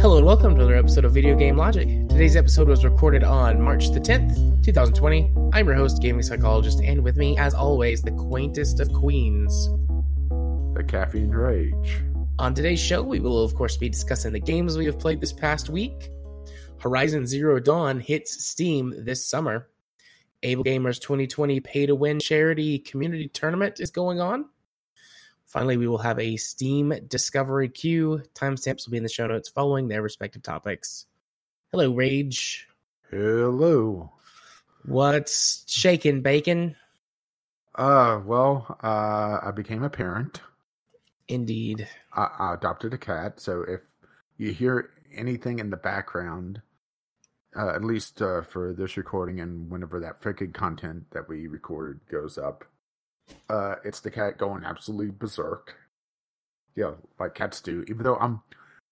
Hello and welcome to another episode of Video Game Logic. Today's episode was recorded on March the 10th, 2020. I'm your host, gaming psychologist, and with me, as always, the quaintest of queens. The caffeine rage. On today's show, we will, of course, be discussing the games we have played this past week. Horizon Zero Dawn hits Steam this summer. AbleGamers 2020 Pay to Win Charity Community Tournament is going on. Finally, we will have a Steam Discovery queue. Timestamps will be in the show notes following their respective topics. Hello, Rage. Hello. What's shaking, bacon? Uh, well, uh, I became a parent. Indeed. I, I adopted a cat, so if you hear anything in the background, uh, at least uh, for this recording and whenever that freaking content that we recorded goes up, uh, it's the cat going absolutely berserk. Yeah, like cats do. Even though I'm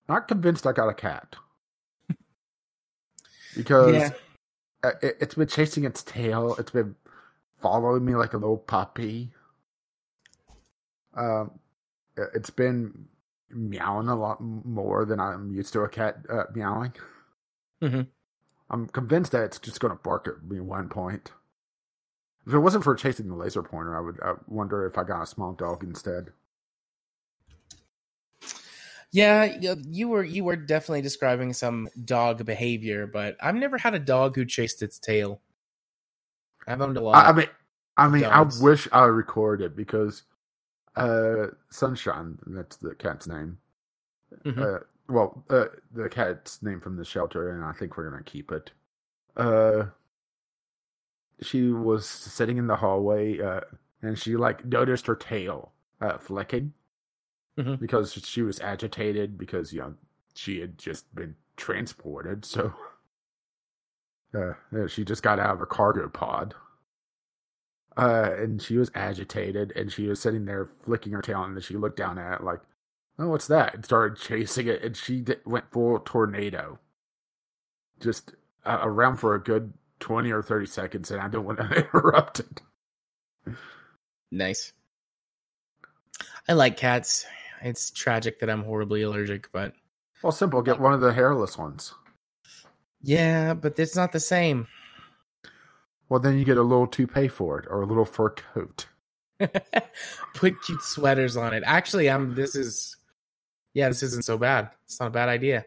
not convinced I got a cat, because Yeah. it, it's been chasing its tail. It's been following me like a little puppy. Um, it- it's been meowing a lot more than I'm used to a cat uh, meowing. Mhm. I'm convinced that it's just going to bark at me one point. If it wasn't for chasing the laser pointer, I would I wonder if I got a small dog instead. Yeah, you- were you were definitely describing some dog behavior, but I've never had a dog who chased its tail. I've owned a lot. I, I mean, I mean, dogs. I wish I recorded because uh, Sunshine, that's the cat's name. Mhm. Uh, well, uh, the cat's name from the shelter, and I think we're gonna keep it. Uh, she was sitting in the hallway, uh, and she like noticed her tail uh, flicking Mhm. because she was agitated because you know she had just been transported, so. Uh, she just got out of a cargo pod. Uh, and she was agitated, and she was sitting there flicking her tail, and then she looked down at it like, "Oh, what's that?" and started chasing it, and she went full tornado, just uh, around for a good twenty or thirty seconds, and I don't want to interrupt it. Nice. I like cats. It's tragic that I'm horribly allergic, but Well, simple. Get one of the hairless ones. yeah, but it's not the same. Well, then you get a little toupee for it, or a little fur coat. Put cute sweaters on it. Actually, I'm. This is. Yeah, this isn't so bad. It's not a bad idea.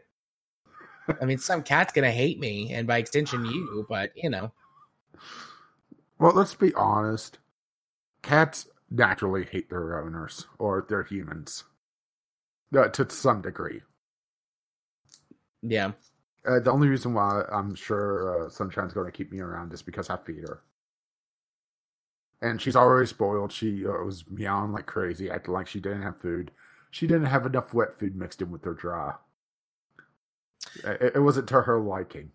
I mean, some cat's gonna hate me, and by extension, you. But you know, Well, let's be honest. Cats naturally hate their owners or their humans, uh, to some degree. yeah. Uh, the only reason why I'm sure uh, Sunshine's going to keep me around is because I feed her. And she's already spoiled. She uh, was meowing like crazy, acting like she didn't have food. She didn't have enough wet food mixed in with her dry. It, it wasn't to her liking.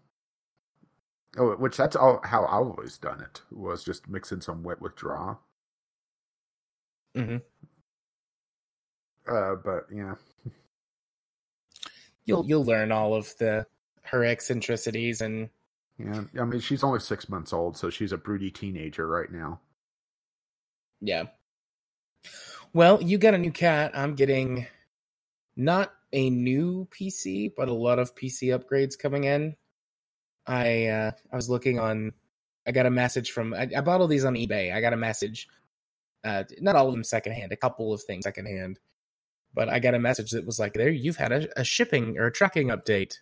Oh, which that's all how I've always done it was just mixing some wet with dry. Mhm. Uh, but yeah, You'll you'll learn all of the her eccentricities and yeah. I mean, she's only six months old, so she's a broody teenager right now. Yeah. Well, you got a new cat. I'm getting not a new PC, but a lot of PC upgrades coming in. I uh I was looking on I got a message from I, I bought all these on eBay. I got a message. Uh not all of them secondhand, a couple of things secondhand. But I got a message that was like, there you've had a, a shipping or a tracking update.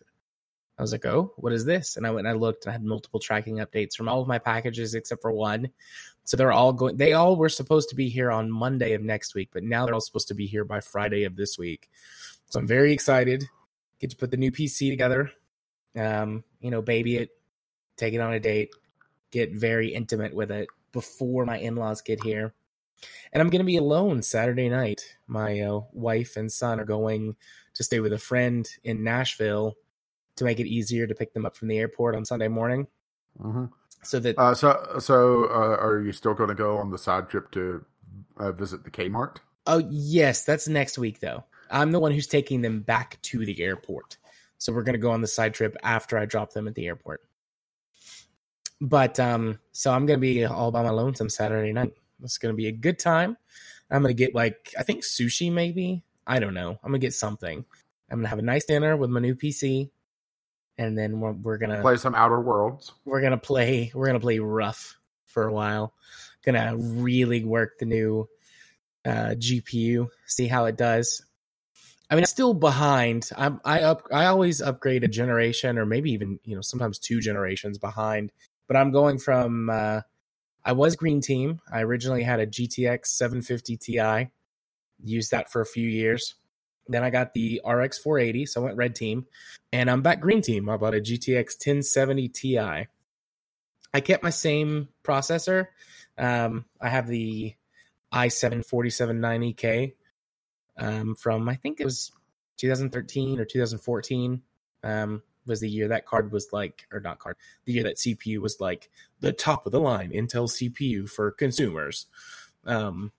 I was like, oh, what is this? And I went and I looked and I had multiple tracking updates from all of my packages except for one. So they're all going. They all were supposed to be here on Monday of next week, but now they're all supposed to be here by Friday of this week. So I'm very excited. Get to put the new PC together. Um, you know, baby it, take it on a date, get very intimate with it before my in-laws get here. And I'm going to be alone Saturday night. My uh, wife and son are going to stay with a friend in Nashville to make it easier to pick them up from the airport on Sunday morning. hmm So that Uh, so, so uh, are you still going to go on the side trip to uh, visit the Kmart? Oh, yes, that's next week though. I'm the one who's taking them back to the airport. So we're going to go on the side trip after I drop them at the airport. But um, so I'm gonna be all by my lonesome Saturday night. It's gonna be a good time. I'm gonna get like I think sushi maybe. I don't know. I'm gonna get something. I'm gonna have a nice dinner with my new PC, and then we're, we're gonna Play some Outer Worlds. we're gonna play we're gonna play rough for a while. Gonna really work the new uh, GPU, see how it does. I mean, I'm still behind. I'm I up I always upgrade a generation or maybe even you know sometimes two generations behind. But I'm going from uh, I was Green Team. I originally had a GTX 750 Ti, used that for a few years. Then I got the RX 480, so I went Red Team, and I'm back Green Team. I bought a GTX 1070 Ti. I kept my same processor. Um, I have the i7 4790K um, from I think it was 2013 or 2014 um, was the year that card was like, or not card, the year that CPU was like the top of the line Intel CPU for consumers. Um,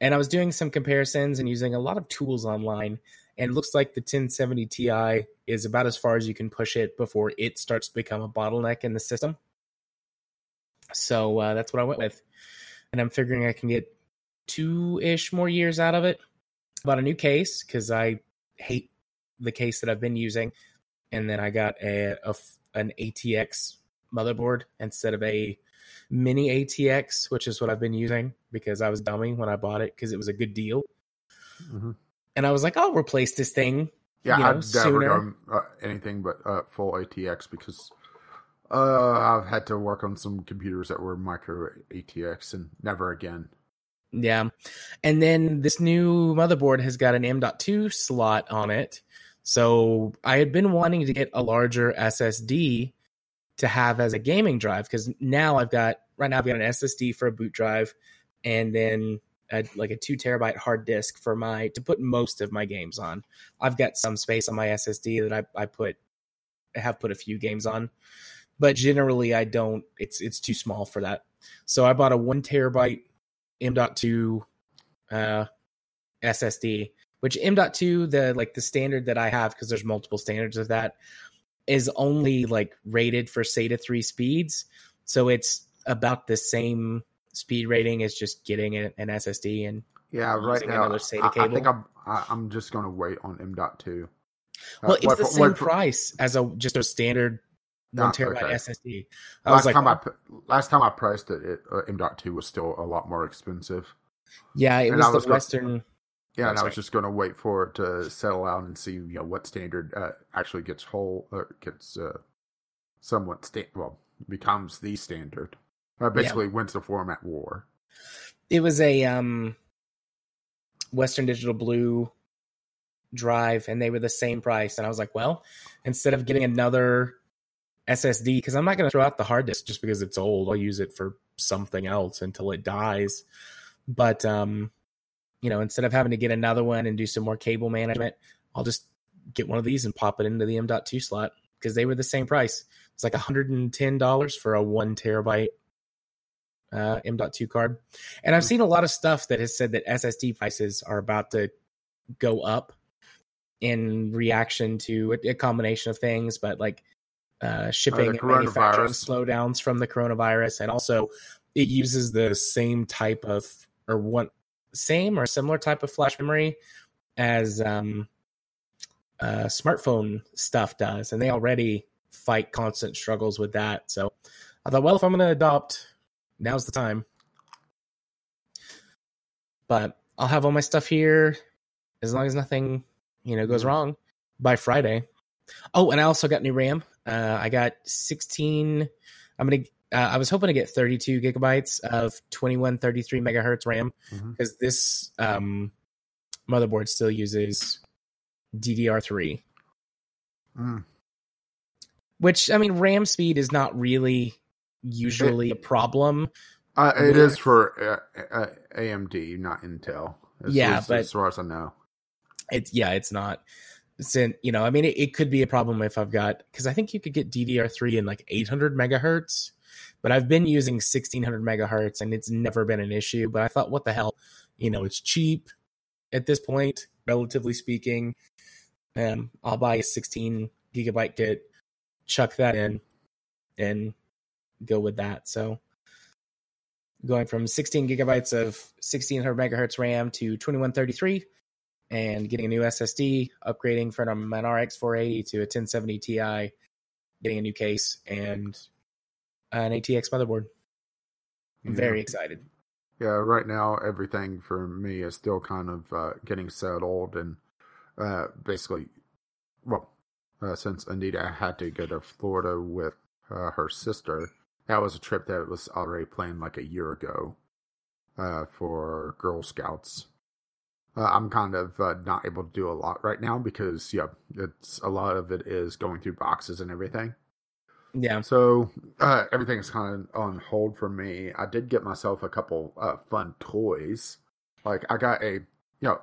and I was doing some comparisons and using a lot of tools online. And it looks like the 1070 Ti is about as far as you can push it before it starts to become a bottleneck in the system. So uh, that's what I went with. And I'm figuring I can get two ish more years out of it. Bought a new case because I hate the case that I've been using. And then I got a an ATX motherboard instead of a mini ATX, which is what I've been using because I was dummy when I bought it because it was a good deal. hmm And I was like, I'll replace this thing. Yeah, you know, I've never sooner. done uh, anything but uh, full ATX because uh, I've had to work on some computers that were micro ATX and never again. Yeah. And then this new motherboard has got an M.2 slot on it. So I had been wanting to get a larger SSD to have as a gaming drive because now I've got, right now I've got an SSD for a boot drive and then a, like a two terabyte hard disk for my, to put most of my games on. I've got some space on my SSD that I, I put, I have put a few games on, but generally I don't, it's, it's too small for that. So I bought a one terabyte M.2 uh, SSD, which M.2 the like the standard that I have because there's multiple standards of that is only like rated for SATA three speeds, so it's about the same speed rating as just getting an, SSD and Yeah, right now another SATA I, I think I'm I, I'm just going to wait on M.2. Uh, well, it's what- the same what- price as a just a standard one Ah, terabyte okay. SSD. I was Last like, time I last time I priced it, it uh, M.2 was still a lot more expensive. yeah, it was the was go- Western. Yeah, and I was just going to wait for it to settle out and see, you know, what standard uh, actually gets whole, uh, gets uh, somewhat sta- well becomes the standard. Uh, basically, wins the format war. it was a um western digital blue drive and they were the same price and i was like well instead of getting another ssd because i'm not going to throw out the hard disk just because it's old i'll use it for something else until it dies but um you know instead of having to get another one and do some more cable management i'll just get one of these and pop it into the m.2 slot because they were the same price. It's like $110 for a one terabyte uh, M.2 card. And I've seen a lot of stuff that has said that SSD prices are about to go up in reaction to a, a combination of things, but like uh, shipping and manufacturing slowdowns from the coronavirus, and also it uses the same type of or one same or similar type of flash memory as um, uh, smartphone stuff does, and they already fight constant struggles with that. So I thought, well, if I'm going to adopt, now's the time. But I'll have all my stuff here as long as nothing, you know, goes Mhm. wrong by Friday. Oh, and I also got new RAM. Uh, I got 16. I'm gonna. Uh, I was hoping to get 32 gigabytes of 2133 megahertz RAM because this um, motherboard still uses DDR3, Mm. which I mean, RAM speed is not really usually a problem. Uh, it for uh, uh, AMD, not Intel. As, Yeah, as, but- as far as I know. It's yeah, it's not. Since you know, I mean, it, it could be a problem if I've got because I think you could get DDR3 in like 800 megahertz, but I've been using 1600 megahertz and it's never been an issue. But I thought, what the hell, you know, it's cheap at this point, relatively speaking. Um, I'll buy a 16 gigabyte kit, chuck that in, and go with that. So going from 16 gigabytes of 1600 megahertz RAM to 2133 and getting a new SSD, upgrading from an RX 480 to a 1070 Ti, getting a new case and an ATX motherboard. I'm Yeah. very excited. Yeah, right now everything for me is still kind of uh, getting settled, and uh, basically, well, uh, since Anita had to go to Florida with uh, her sister, that was a trip that was already planned like a year ago uh, for Girl Scouts. Uh, I'm kind of uh, not able to do a lot right now because yeah, it's a lot of it is going through boxes and everything. Yeah. So uh, everything's kind of on hold for me. I did get myself a couple uh, fun toys. Like I got a you know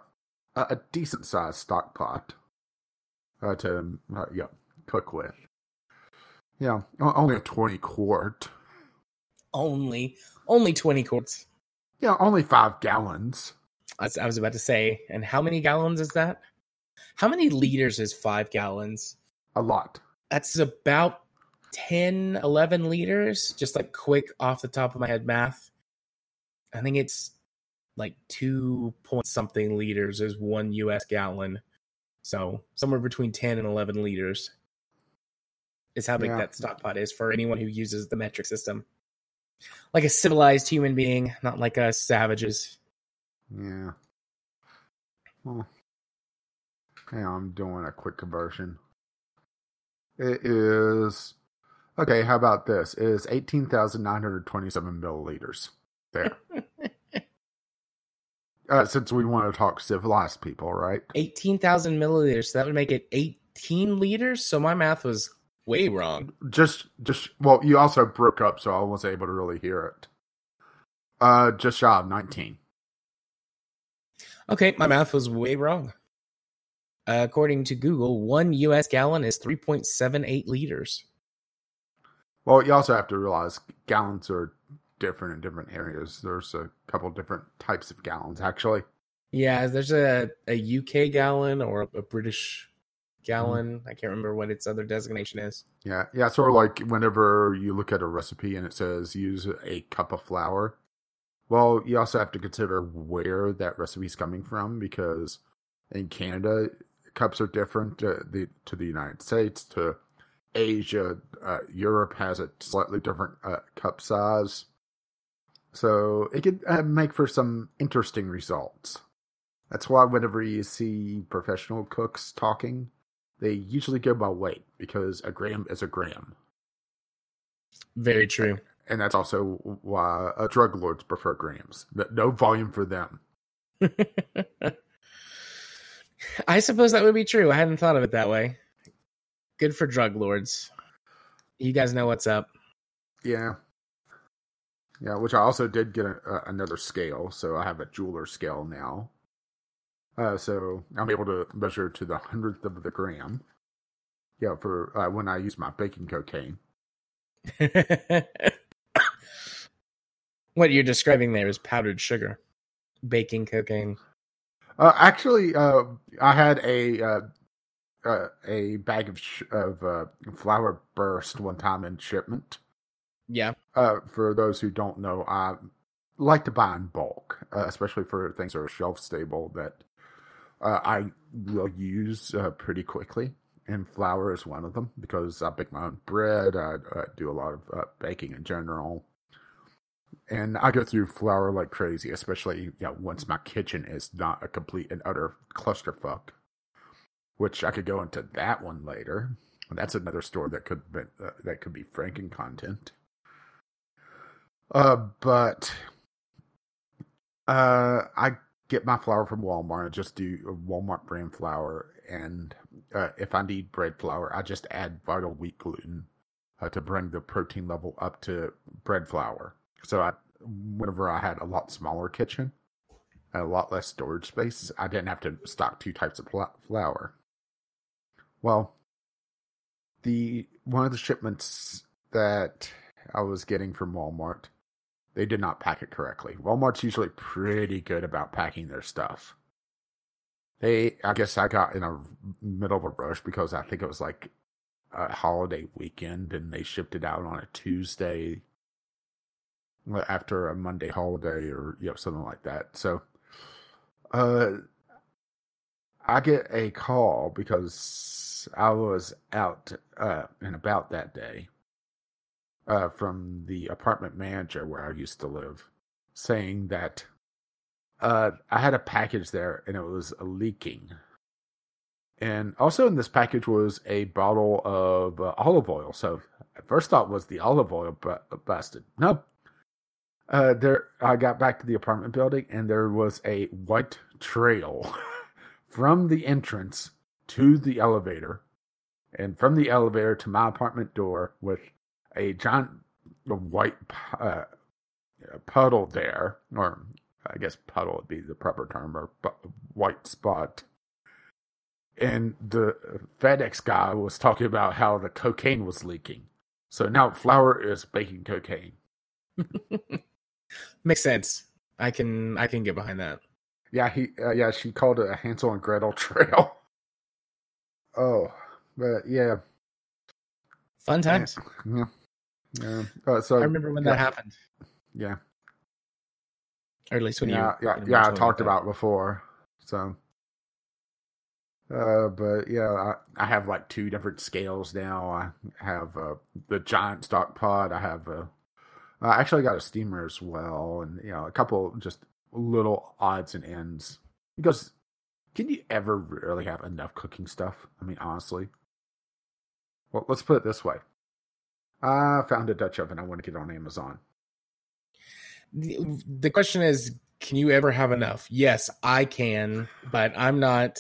a, a decent sized stock pot uh, to uh, yeah cook with. Yeah, only a twenty quart. Only only 20 quarts. Yeah, only five gallons. I I was about to say, and how many gallons is that? How many liters is five gallons? A lot. That's about 10, 11 liters. Just like quick off the top of my head math. I think it's like two point something liters is one US gallon. So somewhere between 10 and 11 liters is how big Yeah. that stock pot is for anyone who uses the metric system. Like a civilized human being, not like us savages. Yeah. Well, yeah, I'm doing a quick conversion. It is okay. How about this? It is eighteen thousand nine hundred twenty-seven milliliters. There. uh, since we want to talk civilized people, right? 18,000 milliliters. So that would make it 18 liters. So my math was way wrong. Just, just well, you also broke up, so I wasn't able to really hear it. Uh, just shy of nineteen. Okay, my math was way wrong. Uh, according to Google, one US gallon is 3.78 liters. Well, you also have to realize gallons are different in different areas. There's a couple different types of gallons, actually. Yeah, there's a, a UK gallon or a British gallon. Mm-hmm. I can't remember what its other designation is. Yeah, yeah. Sort of like whenever you look at a recipe and it says use a cup of flour. Well, you also have to consider where that recipe's coming from because in Canada, cups are different to the to the United States to Asia. Uh, Europe has a slightly different uh, cup size, so it could uh, make for some interesting results. That's why whenever you see professional cooks talking, they usually go by weight because a gram is a gram. Very true. And that's also why uh, drug lords prefer grams. No- No volume for them. I suppose that would be true. I hadn't thought of it that way. Good for drug lords. You guys know what's up. Yeah. Yeah, which I also did get a, a, another scale. So I have a jeweler scale now. Uh, so I'm able to measure to the hundredth of the gram. Yeah, for uh, when I use my baking cocaine. what you're describing there is powdered sugar, baking cocaine. Uh, actually, uh, I had a uh, a bag of sh- of uh, flour burst one time in shipment. Yeah. Uh, for those who don't know, I like to buy in bulk, uh, especially for things that are shelf stable that uh, I will use uh, pretty quickly. And flour is one of them because I bake my own bread. I, I do a lot of uh, baking in general. And I go through flour like crazy, especially you know, once my kitchen is not a complete and utter clusterfuck. Which I could go into that one later. That's another store that could be, uh, that could be Franken content. Uh, but uh, I get my flour from Walmart. I just do Walmart brand flour, and uh, if I need bread flour, I just add vital wheat gluten uh, to bring the protein level up to bread flour. So I, whenever I had a lot smaller kitchen and a lot less storage space, I didn't have to stock two types of flour. Well, the one of the shipments that I was getting from Walmart, they did not pack it correctly. Walmart's usually pretty good about packing their stuff. They, I guess I got in a middle of a rush because I think it was like a holiday weekend, and they shipped it out on a Tuesday after a Monday holiday or you know something like that. So, uh, I get a call because I was out uh, and about that day uh, from the apartment manager where I used to live, saying that uh, I had a package there and it was leaking. And also in this package was a bottle of uh, olive oil. So first thought was the olive oil busted. No, uh, there I got back to the apartment building and there was a white trail from the entrance to the elevator and from the elevator to my apartment door with a giant white uh, puddle there, or I guess puddle would be the proper term, or white spot. And the FedEx guy was talking about how the cocaine was leaking. So now Flour is baking cocaine. Makes sense. I can I can get behind that. Yeah, he uh, yeah she called it a Hansel and Gretel trail. Oh, but yeah, fun times. Yeah, yeah. Uh, so I remember when yeah. that happened. Yeah, or at least when yeah, you yeah yeah I talked about before. So, uh, but yeah, I, I have like two different scales now. I have uh, the giant stock pod. I have a I actually got a steamer as well, and you know a couple just little odds and ends. Because can you ever really have enough cooking stuff? I mean, honestly. Well, let's put it this way. I found a Dutch oven I want to get on Amazon. The question is, can you ever have enough? Yes, I can, but I'm not.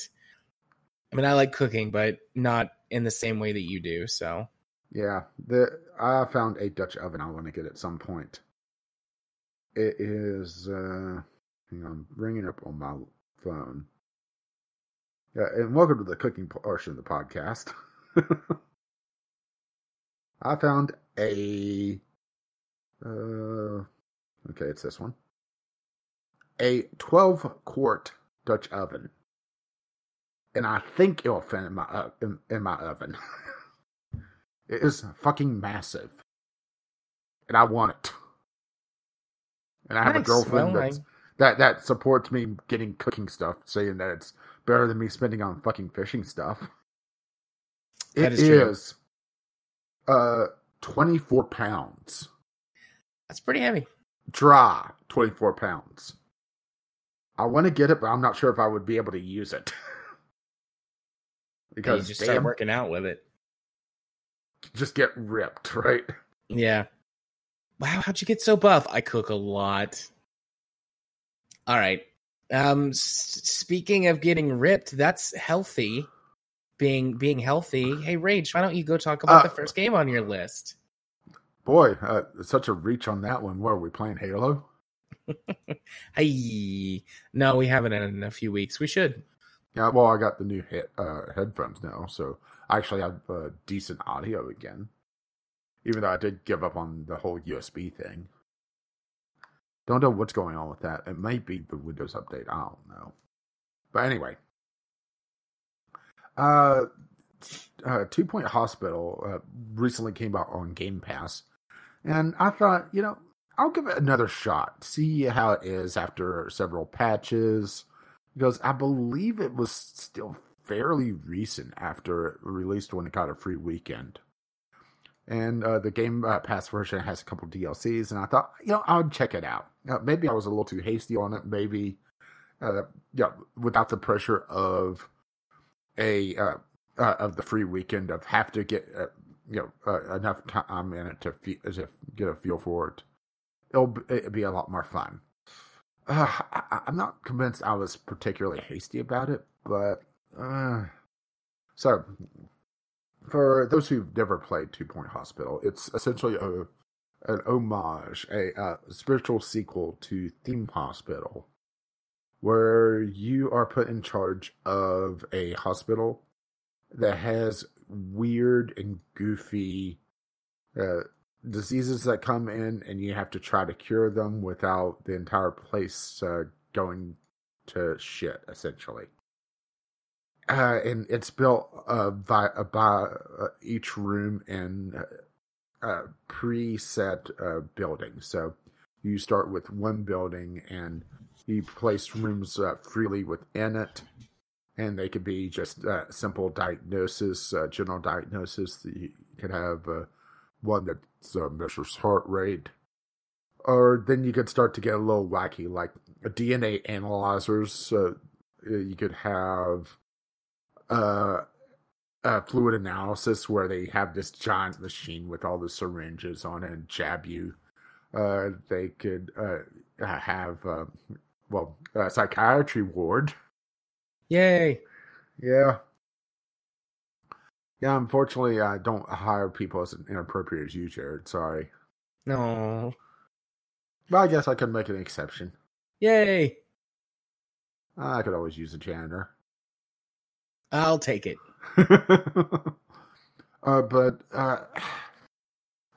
I mean, I like cooking, but not in the same way that you do. So yeah, the I found a Dutch oven I want to get at some point. It is uh hang on, bringing up on my phone. Yeah, and welcome to the cooking portion of the podcast. I found a uh okay, it's this one. A 12 quart Dutch oven. And I think it'll fit in my uh, in, in my oven. It is fucking massive. And I want it. And I have nice. a girlfriend well, I... that that supports me getting cooking stuff, saying that it's better than me spending on fucking fishing stuff. It is, is uh 24 pounds. That's pretty heavy. Dry 24 pounds. I want to get it, but I'm not sure if I would be able to use it. because you just damn, start working out with it just get ripped, right? Yeah. Wow, how'd you get so buff? I cook a lot. All right. Um s- speaking of getting ripped, that's healthy. Being being healthy. Hey Rage, why don't you go talk about uh, the first game on your list? Boy, uh, such a reach on that one. Where are we playing Halo? hey, no, we haven't in a few weeks. We should. Yeah, well, I got the new he- uh, headphones now, so I actually have uh, decent audio again. Even though I did give up on the whole USB thing. Don't know what's going on with that. It might be the Windows update. I don't know. But anyway. Uh, uh Two Point Hospital uh, recently came out on Game Pass. And I thought, you know, I'll give it another shot. See how it is after several patches. Because I believe it was still fairly recent after it released when it got a free weekend. And uh, the Game uh, Pass version has a couple DLCs, and I thought, you know, I'll check it out. Uh, maybe I was a little too hasty on it. Maybe, uh, yeah, without the pressure of a uh, uh, of the free weekend of have to get uh, you know enough time in it to, fe- to get a feel for it. It'll, it'll be a lot more fun. I, I'm not convinced I was particularly hasty about it, but uh, so, for those who've never played Two Point Hospital, it's essentially a an homage, a, spiritual sequel to Theme Hospital, where you are put in charge of a hospital that has weird and goofy uh, diseases that come in, and you have to try to cure them without the entire place uh, going to shit, essentially. Uh, and it's built uh, by, uh, by uh, each room in uh, preset uh, buildings. So you start with one building and you place rooms uh, freely within it, and they could be just uh, simple diagnosis, uh, general diagnosis. You could have uh, one that measures heart rate, or then you could start to get a little wacky, like DNA analyzers. Uh, you could have uh, fluid analysis where they have this giant machine with all the syringes on it and jab you. Uh, they could uh, have, uh, well, a psychiatry ward. Yay! Yeah. Yeah, unfortunately, I don't hire people as inappropriate as you, Jared. Sorry. No. But I guess I could make an exception. Yay! I could always use a janitor. I'll take it. uh, but uh,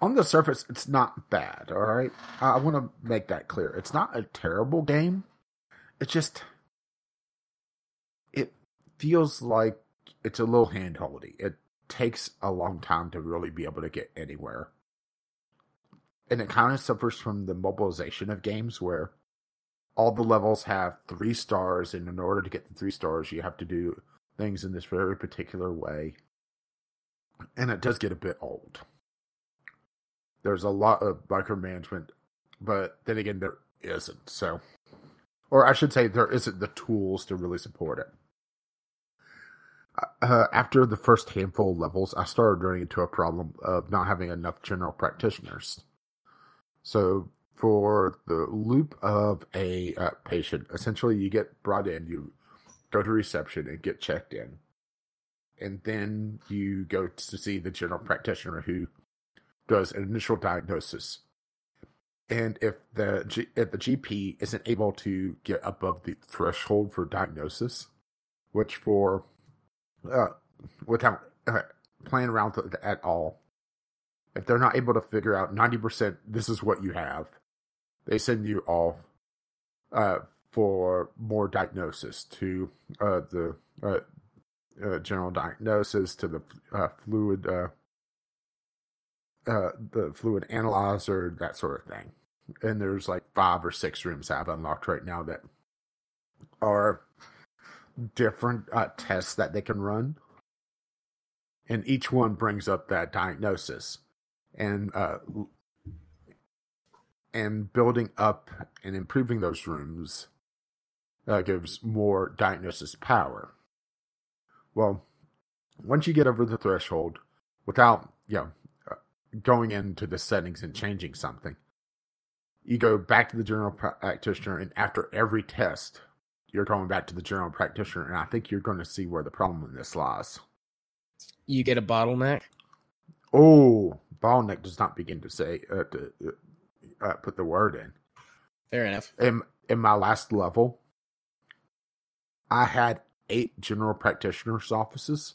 on the surface, it's not bad. All right, I, want to make that clear. It's not a terrible game. It just it feels like it's a little handholdy. It takes a long time to really be able to get anywhere, and it kind of suffers from the mobilization of games where all the levels have three stars, and in order to get the three stars, you have to do things in this very particular way. And it does get a bit old. There's a lot of micromanagement, but then again, there isn't. So, or I should say, there isn't the tools to really support it. Uh, after the first handful of levels, I started running into a problem of not having enough general practitioners. So, for the loop of a uh, patient, essentially, you get brought in, you go to reception and get checked in. And then you go to see the general practitioner who does an initial diagnosis. And if the G, if the GP isn't able to get above the threshold for diagnosis, which for uh, without uh, playing around it at all, if they're not able to figure out ninety percent, this is what you have, they send you off uh, for more diagnosis to uh, the uh, uh, general diagnosis to the uh, fluid uh, uh, the fluid analyzer that sort of thing. And there's like five or six rooms I've unlocked right now that are different tests that they can run. And each one brings up that diagnosis. And and building up and improving those rooms uh, gives more diagnosis power. Well, once you get over the threshold, without you know uh, going into the settings and changing something, you go back to the general practitioner, and after every test, you're going back to the general practitioner, and I think you're going to see where the problem in this lies. You get a bottleneck. Oh, bottleneck does not begin to say uh, to uh, put the word in. Fair enough. In in my last level, I had eight general practitioners' offices.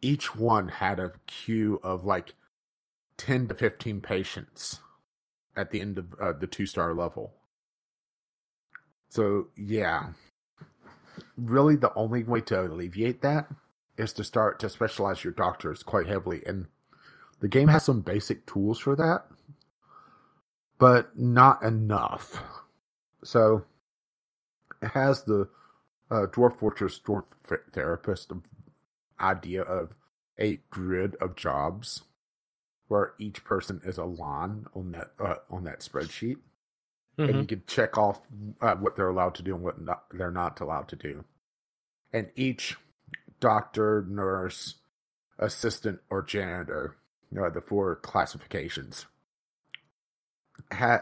Each one had a queue of like 10 to 15 patients at the end of uh, the two star level. So, yeah. Really, the only way to alleviate that is to start to specialize your doctors quite heavily. And the game has some basic tools for that, but not enough. So, it has the uh, Dwarf Fortress Dwarf Therapist idea of a grid of jobs where each person is a line on that uh, on that spreadsheet, mm-hmm. and you can check off uh, what they're allowed to do and what not, they're not allowed to do. And each doctor, nurse, assistant, or janitor, you know, the four classifications, ha-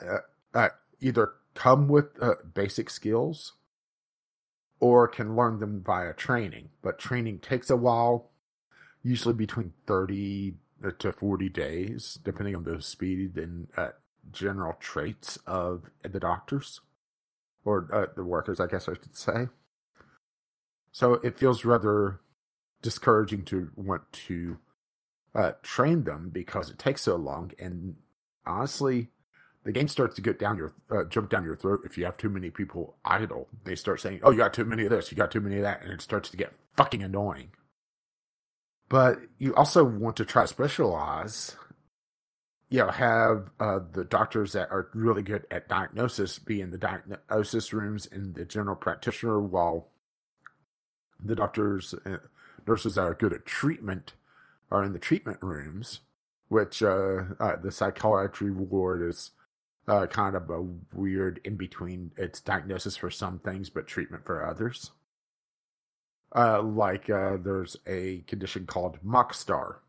uh, uh either come with uh, basic skills or can learn them via training. But training takes a while, usually between 30 to 40 days, depending on the speed and uh, general traits of the doctors or uh, the workers, I guess I should say. So it feels rather discouraging to want to uh, train them because it takes so long. And honestly, the game starts to get down your uh, jump down your throat if you have too many people idle. They start saying, "Oh, you got too many of this, you got too many of that," and it starts to get fucking annoying. But you also want to try specialize. You know, have uh, the doctors that are really good at diagnosis be in the diagnosis rooms in the general practitioner, while the doctors, uh, nurses that are good at treatment are in the treatment rooms. Which uh, uh the psychiatry ward is uh, kind of a weird in between. It's diagnosis for some things, but treatment for others. Uh, like uh, there's a condition called mock star,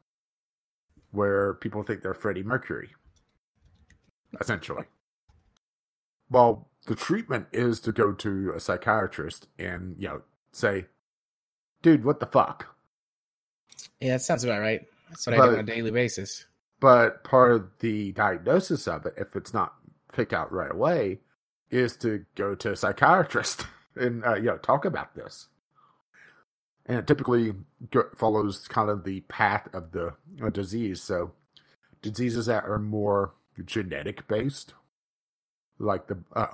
where people think they're Freddie Mercury, essentially. Well, the treatment is to go to a psychiatrist and you know say, "Dude, what the fuck?" Yeah, that sounds about right. That's what but, I do on a daily basis. But part of the diagnosis of it, if it's not pick out right away is to go to a psychiatrist and uh, you know talk about this. And it typically follows kind of the path of the uh, disease. So diseases that are more genetic based, like the uh,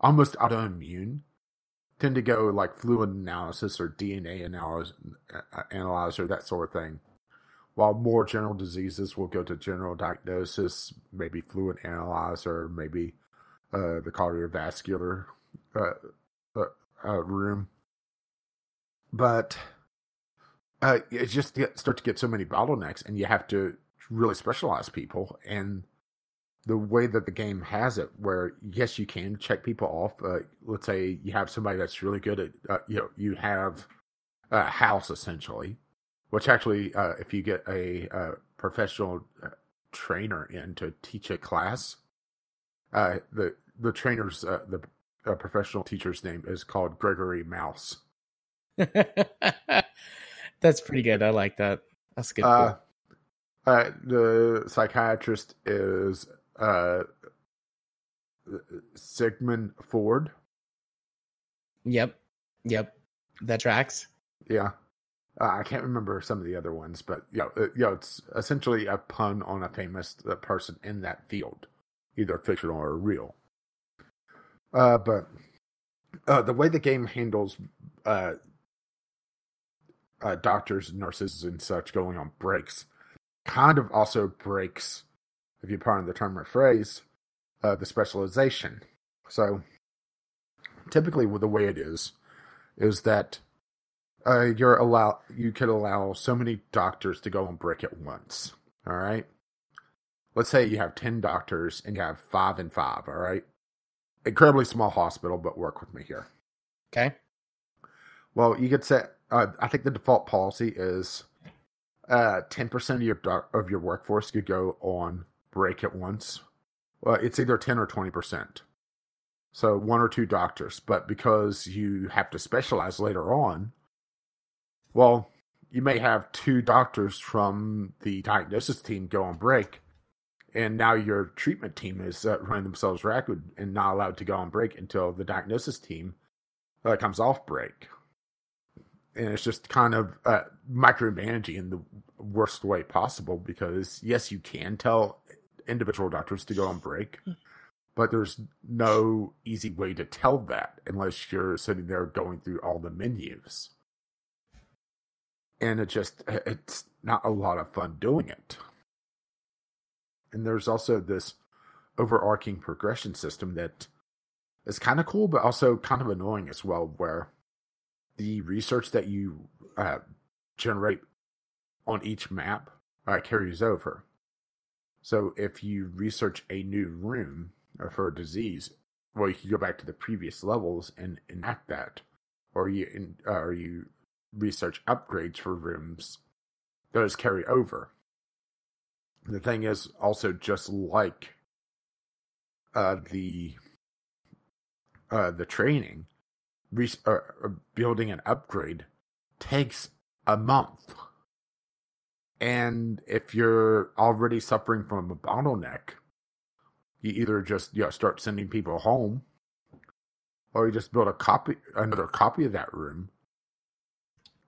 almost autoimmune, tend to go like fluid analysis or DNA analysis, uh, analyzer, that sort of thing. While more general diseases will go to general diagnosis, maybe fluid analyzer, maybe uh, the cardiovascular uh, uh, uh room. But uh, it just get, start to get so many bottlenecks, and you have to really specialize people. And the way that the game has it, where yes, you can check people off. Uh, let's say you have somebody that's really good at, uh, you know, you have a house essentially which actually, uh, if you get a, a professional uh, trainer in to teach a class, uh, the the trainer's uh, the uh, professional teacher's name is called Gregory Mouse. That's pretty good. I like that. That's good. Uh, uh, the psychiatrist is uh, Sigmund Ford. Yep. Yep. That tracks. Yeah. Uh, I can't remember some of the other ones, but you know, it, you know, it's essentially a pun on a famous uh, person in that field, either fictional or real. Uh, but uh, the way the game handles uh, uh, doctors, nurses, and such going on breaks kind of also breaks, if you pardon the term or phrase, uh, the specialization. So typically, with the way it is, is that uh, you're allow you could allow so many doctors to go on break at once. All right. Let's say you have ten doctors and you have five and five. All right. Incredibly small hospital, but work with me here. Okay. Well, you could say uh, I think the default policy is uh, ten percent of your doc- of your workforce could go on break at once. Well, it's either ten or twenty percent. So one or two doctors, but because you have to specialize later on, well, you may have two doctors from the diagnosis team go on break, and now your treatment team is uh, running themselves ragged and not allowed to go on break until the diagnosis team uh, comes off break. And it's just kind of uh, micromanaging in the worst way possible because, yes, you can tell individual doctors to go on break, but there's no easy way to tell that unless you're sitting there going through all the menus and it just it's not a lot of fun doing it. And there's also this overarching progression system that is kind of cool but also kind of annoying as well where the research that you uh, generate on each map uh, carries over. So if you research a new room uh, for a disease well you can go back to the previous levels and enact that. Or you uh, or you research upgrades for rooms, those carry over. The thing is also just like uh, the uh, the training, re- uh, uh, building an upgrade takes a month. And if you're already suffering from a bottleneck, you either just you know, start sending people home, or you just build a copy, another copy of that room,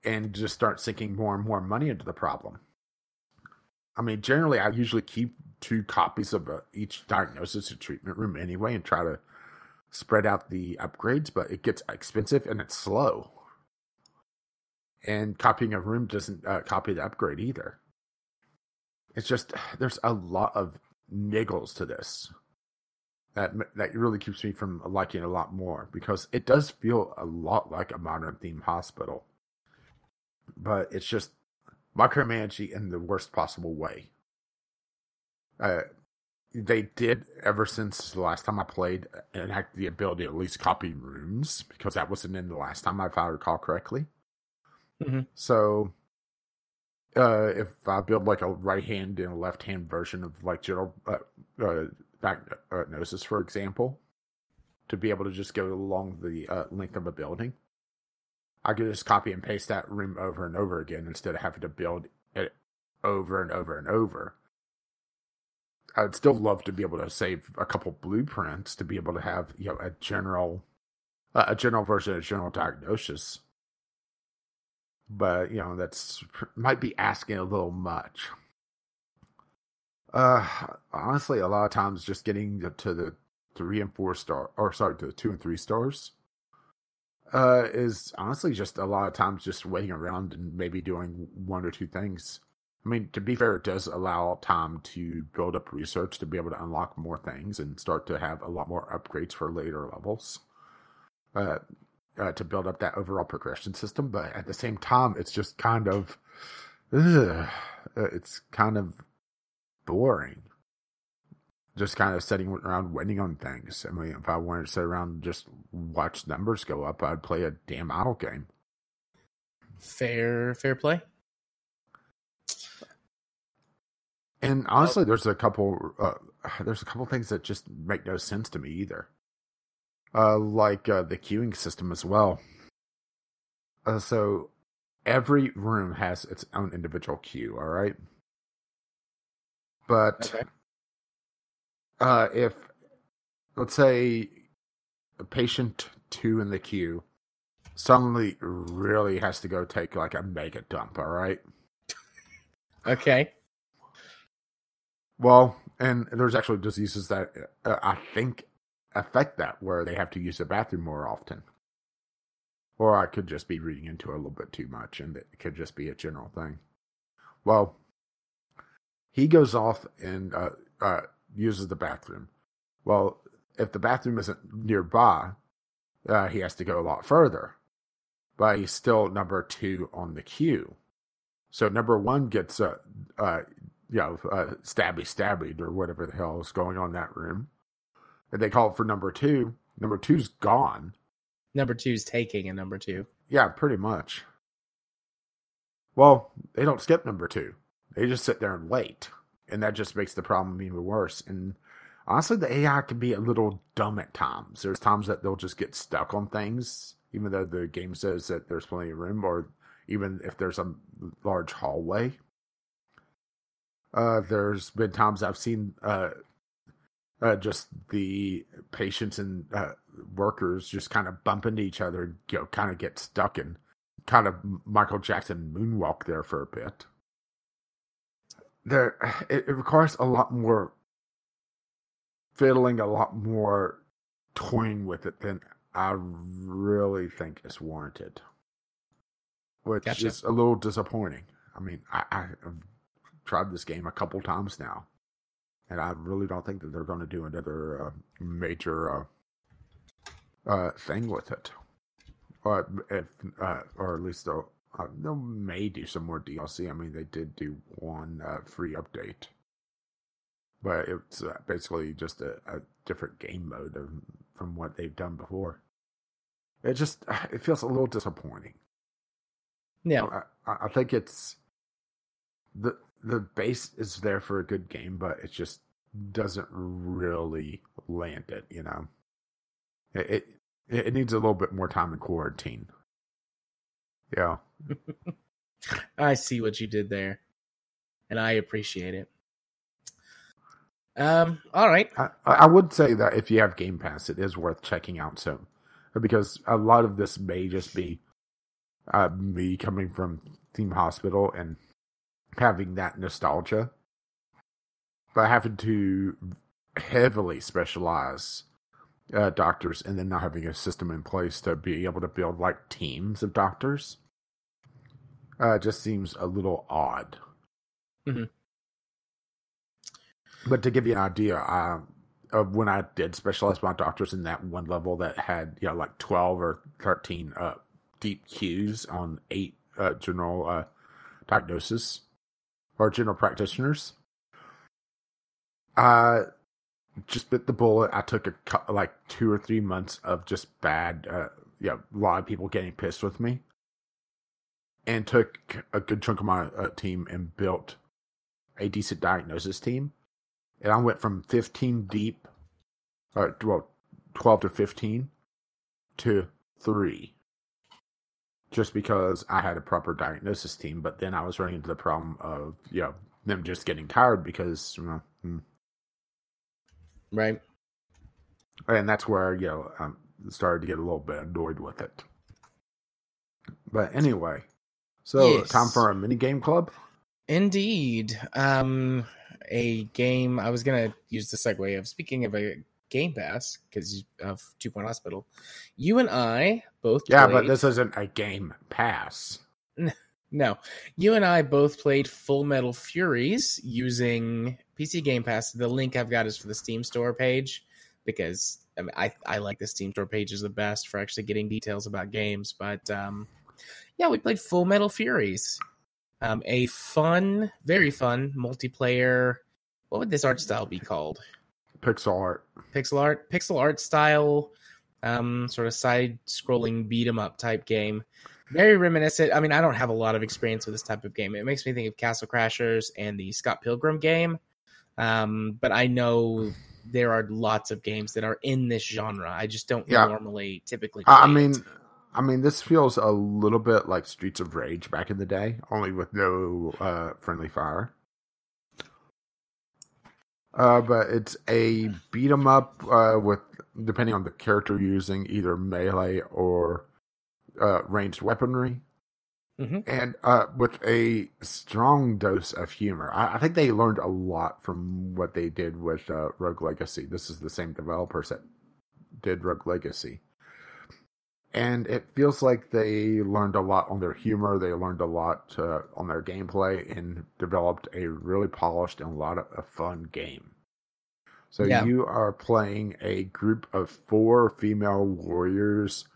and just start sinking more and more money into the problem. I mean, generally, I usually keep two copies of uh, each diagnosis and treatment room anyway, and try to spread out the upgrades. But it gets expensive and it's slow. And copying a room doesn't uh, copy the upgrade either. It's just there's a lot of niggles to this that that really keeps me from liking it a lot more because it does feel a lot like a modern theme hospital, but it's just micromanaging in the worst possible way. Uh, they did ever since the last time I played enact the ability to at least copy rooms because that wasn't in the last time if I recall correctly. Mm-hmm. So uh, if I build like a right hand and a left hand version of like general uh, uh, diagnosis, for example, to be able to just go along the uh, length of a building, I could just copy and paste that room over and over again instead of having to build it over and over and over. I'd still love to be able to save a couple blueprints to be able to have you know a general uh, a general version of general diagnosis but you know that's might be asking a little much. Uh, honestly, a lot of times just getting to the three and four star, or sorry, to the two and three stars, uh, is honestly just a lot of times just waiting around and maybe doing one or two things. I mean, to be fair, it does allow time to build up research to be able to unlock more things and start to have a lot more upgrades for later levels. Uh, uh, to build up that overall progression system. But at the same time, it's just kind of, ugh, it's kind of boring. Just kind of sitting around waiting on things. I mean, if I wanted to sit around and just watch numbers go up, I'd play a damn idle game. Fair, fair play. And honestly, there's a couple. Uh, there's a couple things that just make no sense to me either uh, like uh, the queuing system as well. Uh, so every room has its own individual queue. All right, but okay. Uh, if let's say a patient two in the queue suddenly really has to go take like a mega dump. All right. okay. Well, and there's actually diseases that uh, I think affect that where they have to use the bathroom more often. Or I could just be reading into it a little bit too much and it could just be a general thing. Well, he goes off and uh, uh, uses the bathroom. Well, if the bathroom isn't nearby, uh, he has to go a lot further. But he's still number two on the queue. So number one gets, a, uh, you know, uh, stabby stabby or whatever the hell is going on in that room and they call for number two. Number two's gone. Number two's taking a number two. Yeah, pretty much. Well, they don't skip number two. They just sit there and wait. And that just makes the problem even worse. And honestly, the AI can be a little dumb at times. There's times that they'll just get stuck on things, even though the game says that there's plenty of room, or even if there's a large hallway. Uh, there's been times I've seen uh, uh, just the patients and uh, workers just kind of bump into each other, you know, kind of get stuck and kind of Michael Jackson moonwalk there for a bit. There, it, it requires a lot more fiddling, a lot more toying with it than I really think is warranted, which gotcha. is a little disappointing. I mean, I, I've tried this game a couple times now and I really don't think that they're going to do another uh, major uh, uh, thing with it. Or if, uh, or at least they'll uh, they may do some more DLC. I mean, they did do one uh, free update, but it's basically just a, a, different game mode of, from what they've done before. It just it feels a little disappointing. Yeah, I, I think it's the the base is there for a good game, but it just doesn't really land it. You know, it it, it needs a little bit more time in quarantine. Yeah, I see what you did there, and I appreciate it. Um, all right. I, I would say that if you have Game Pass, it is worth checking out soon, because a lot of this may just be uh, me coming from Theme Hospital and having that nostalgia by having to heavily specialize uh, doctors and then not having a system in place to be able to build like teams of doctors uh, just seems a little odd. Mhm. But to give you an idea, uh, of when I did specialize my doctors in that one level that had yeah like twelve or thirteen uh, deep Qs on eight uh, general uh, diagnosis or general practitioners. I just bit the bullet. I took a like two or three months of just bad, uh, yeah, a lot of people getting pissed with me, and took a good chunk of my uh, team and built a decent diagnosis team. And I went from fifteen deep, uh, well, twelve to fifteen, to three just because I had a proper diagnosis team. But then I was running into the problem of you know them just getting tired because you know, hmm. Right. and that's where you know I started to get a little bit annoyed with it. But anyway, so Yes. time for a mini game club. Indeed. Um, a game. I was gonna use the segue of speaking of a Game Pass because of Two Point Hospital. You and I both. Yeah, but this isn't a game pass. No, you and I both played Full Metal Furies using PC Game Pass. The link I've got is for the Steam Store page because I, mean, I I like the Steam Store page is the best for actually getting details about games. But um, yeah, we played Full Metal Furies, um, a fun, very fun multiplayer. What would this art style be called? Pixel art. pixel art pixel art style um sort of side scrolling beat 'em up type game very reminiscent i mean i don't have a lot of experience with this type of game it makes me think of castle crashers and the scott pilgrim game um but i know there are lots of games that are in this genre i just don't Yeah. normally typically I I mean. I mean, this feels a little bit like Streets of Rage back in the day, only with no uh, friendly fire. Uh, but it's a beat 'em up uh, with depending on the character using either melee or uh, ranged weaponry, Mhm. and uh, with a strong dose of humor. I, I think they learned a lot from what they did with uh, Rogue Legacy. This is the same developers that did Rogue Legacy and it feels like they learned a lot on their humor. They learned a lot uh, on their gameplay and developed a really polished and a lot of a fun game. So Yeah. you are playing a group of four female warriors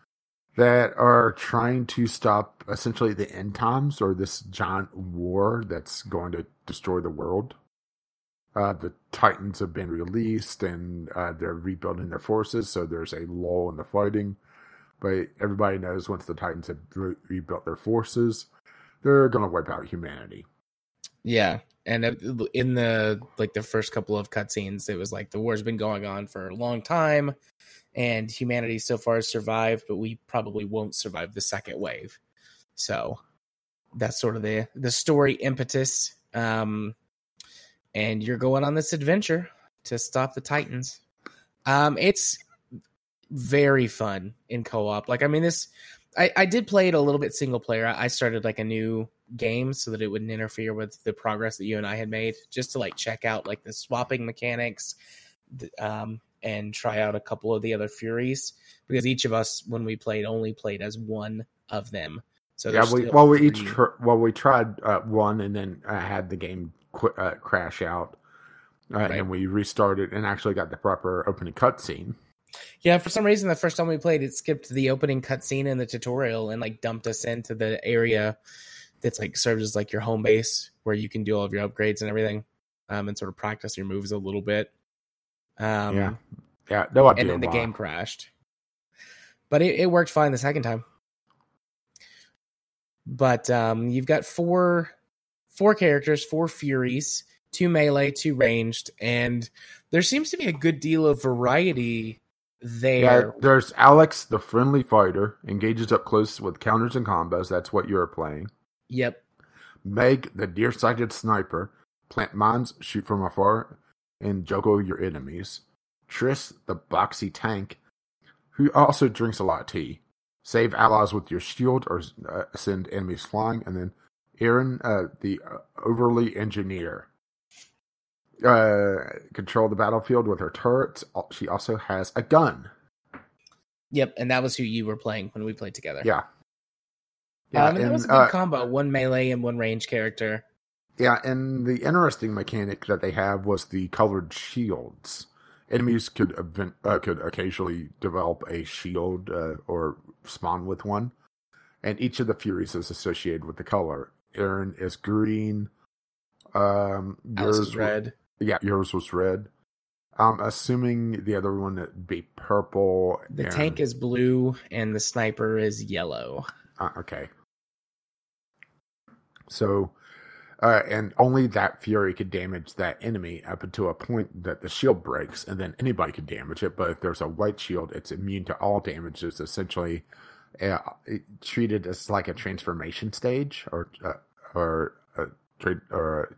that are trying to stop essentially the end times or this giant war that's going to destroy the world. Uh, the Titans have been released and uh, they're rebuilding their forces, so there's a lull in the fighting. But everybody knows once the Titans have re- rebuilt their forces, they're going to wipe out humanity. Yeah, and in the like the first couple of cutscenes, it was like the war's been going on for a long time, and humanity so far has survived, but we probably won't survive the second wave. So that's sort of the the story impetus. Um, and you're going on this adventure to stop the Titans. Um, it's very fun in co-op. Like, I mean, this I, I did play it a little bit single player. I I started like a new game so that it wouldn't interfere with the progress that you and I had made, just to like check out like the swapping mechanics, um, and try out a couple of the other Furies because each of us, when we played, only played as one of them. So yeah, we well we each tr- well we tried uh, one and then uh, had the game qu- uh, crash out, uh, Right. and we restarted and actually got the proper opening cutscene. Yeah, for some reason, the first time we played, it skipped the opening cutscene and the tutorial and like dumped us into the area that's like serves as like your home base where you can do all of your upgrades and everything, um, and sort of practice your moves a little bit. Um, yeah, yeah, no idea and then the game crashed, but it, it worked fine the second time. But um, you've got four four characters, four furies, two melee, two ranged, and there seems to be a good deal of variety there. Yeah, there's Alex, the friendly fighter, engages up close with counters and combos. That's what you're playing. Yep. Meg, the deer sighted sniper, plant mines, shoot from afar, and juggle your enemies. Triss, the boxy tank, who also drinks a lot of tea. Save allies with your shield or uh, send enemies flying. And then Erin, uh, the uh, overly engineer. Uh, control the battlefield with her turrets. She also has a gun. Yep, and that was who you were playing when we played together. Yeah. Yeah, um, and, and that was a good uh, combo. One melee and one range character. Yeah, and the interesting mechanic that they have was the colored shields. Enemies could event, uh, could occasionally develop a shield uh, or spawn with one, and each of the Furies is associated with the color. Erin is green. Um, yours is red. Yeah, yours was red. I'm assuming the other one would be purple. The and... tank is blue, and the sniper is yellow. Uh, okay. So, uh, and only that fury could damage that enemy up until a point that the shield breaks, and then anybody can damage it. But if there's a white shield, it's immune to all damages. Essentially, uh, treated as like a transformation stage, or uh, or a trade or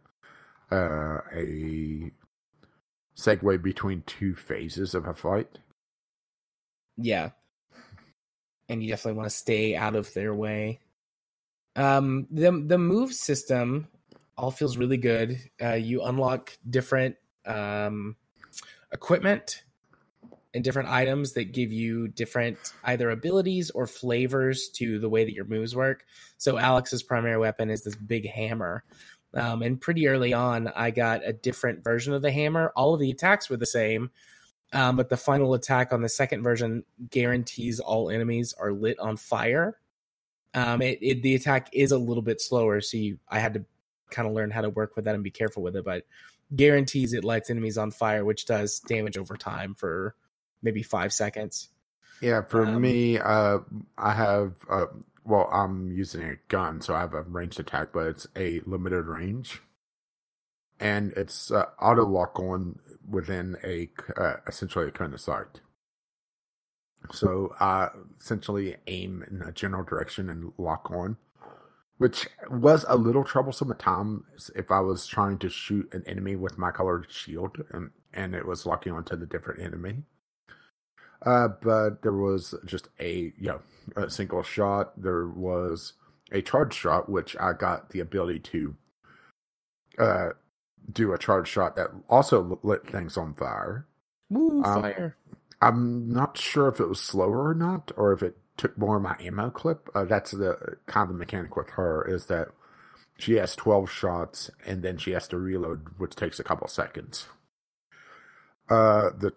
uh, a segue between two phases of a fight. Yeah, and you definitely want to stay out of their way. Um, the the move system all feels really good. Uh, you unlock different um, equipment and different items that give you different either abilities or flavors to the way that your moves work. So Alex's primary weapon is this big hammer. Um, and pretty early on, I got a different version of the hammer. All of the attacks were the same, um, but the final attack on the second version guarantees all enemies are lit on fire. Um, it, it, the attack is a little bit slower, so you, I had to kind of learn how to work with that and be careful with it. But guarantees it lights enemies on fire, which does damage over time for maybe five seconds. Yeah, for um, me, uh, I have uh, well, I'm using a gun, so I have a ranged attack, but it's a limited range, and it's uh, auto lock on within a uh, essentially a cone of sight. So I essentially aim in a general direction and lock on, which was a little troublesome at times if I was trying to shoot an enemy with my colored shield and, and it was locking onto the different enemy. Uh, but there was just a you know a single shot. There was a charge shot, which I got the ability to uh, do a charge shot that also lit things on fire. Woo, um, fire! I'm not sure if it was slower or not, or if it took more of my ammo clip. Uh, that's the kind of mechanic with her is that she has 12 shots and then she has to reload, which takes a couple seconds. Uh, the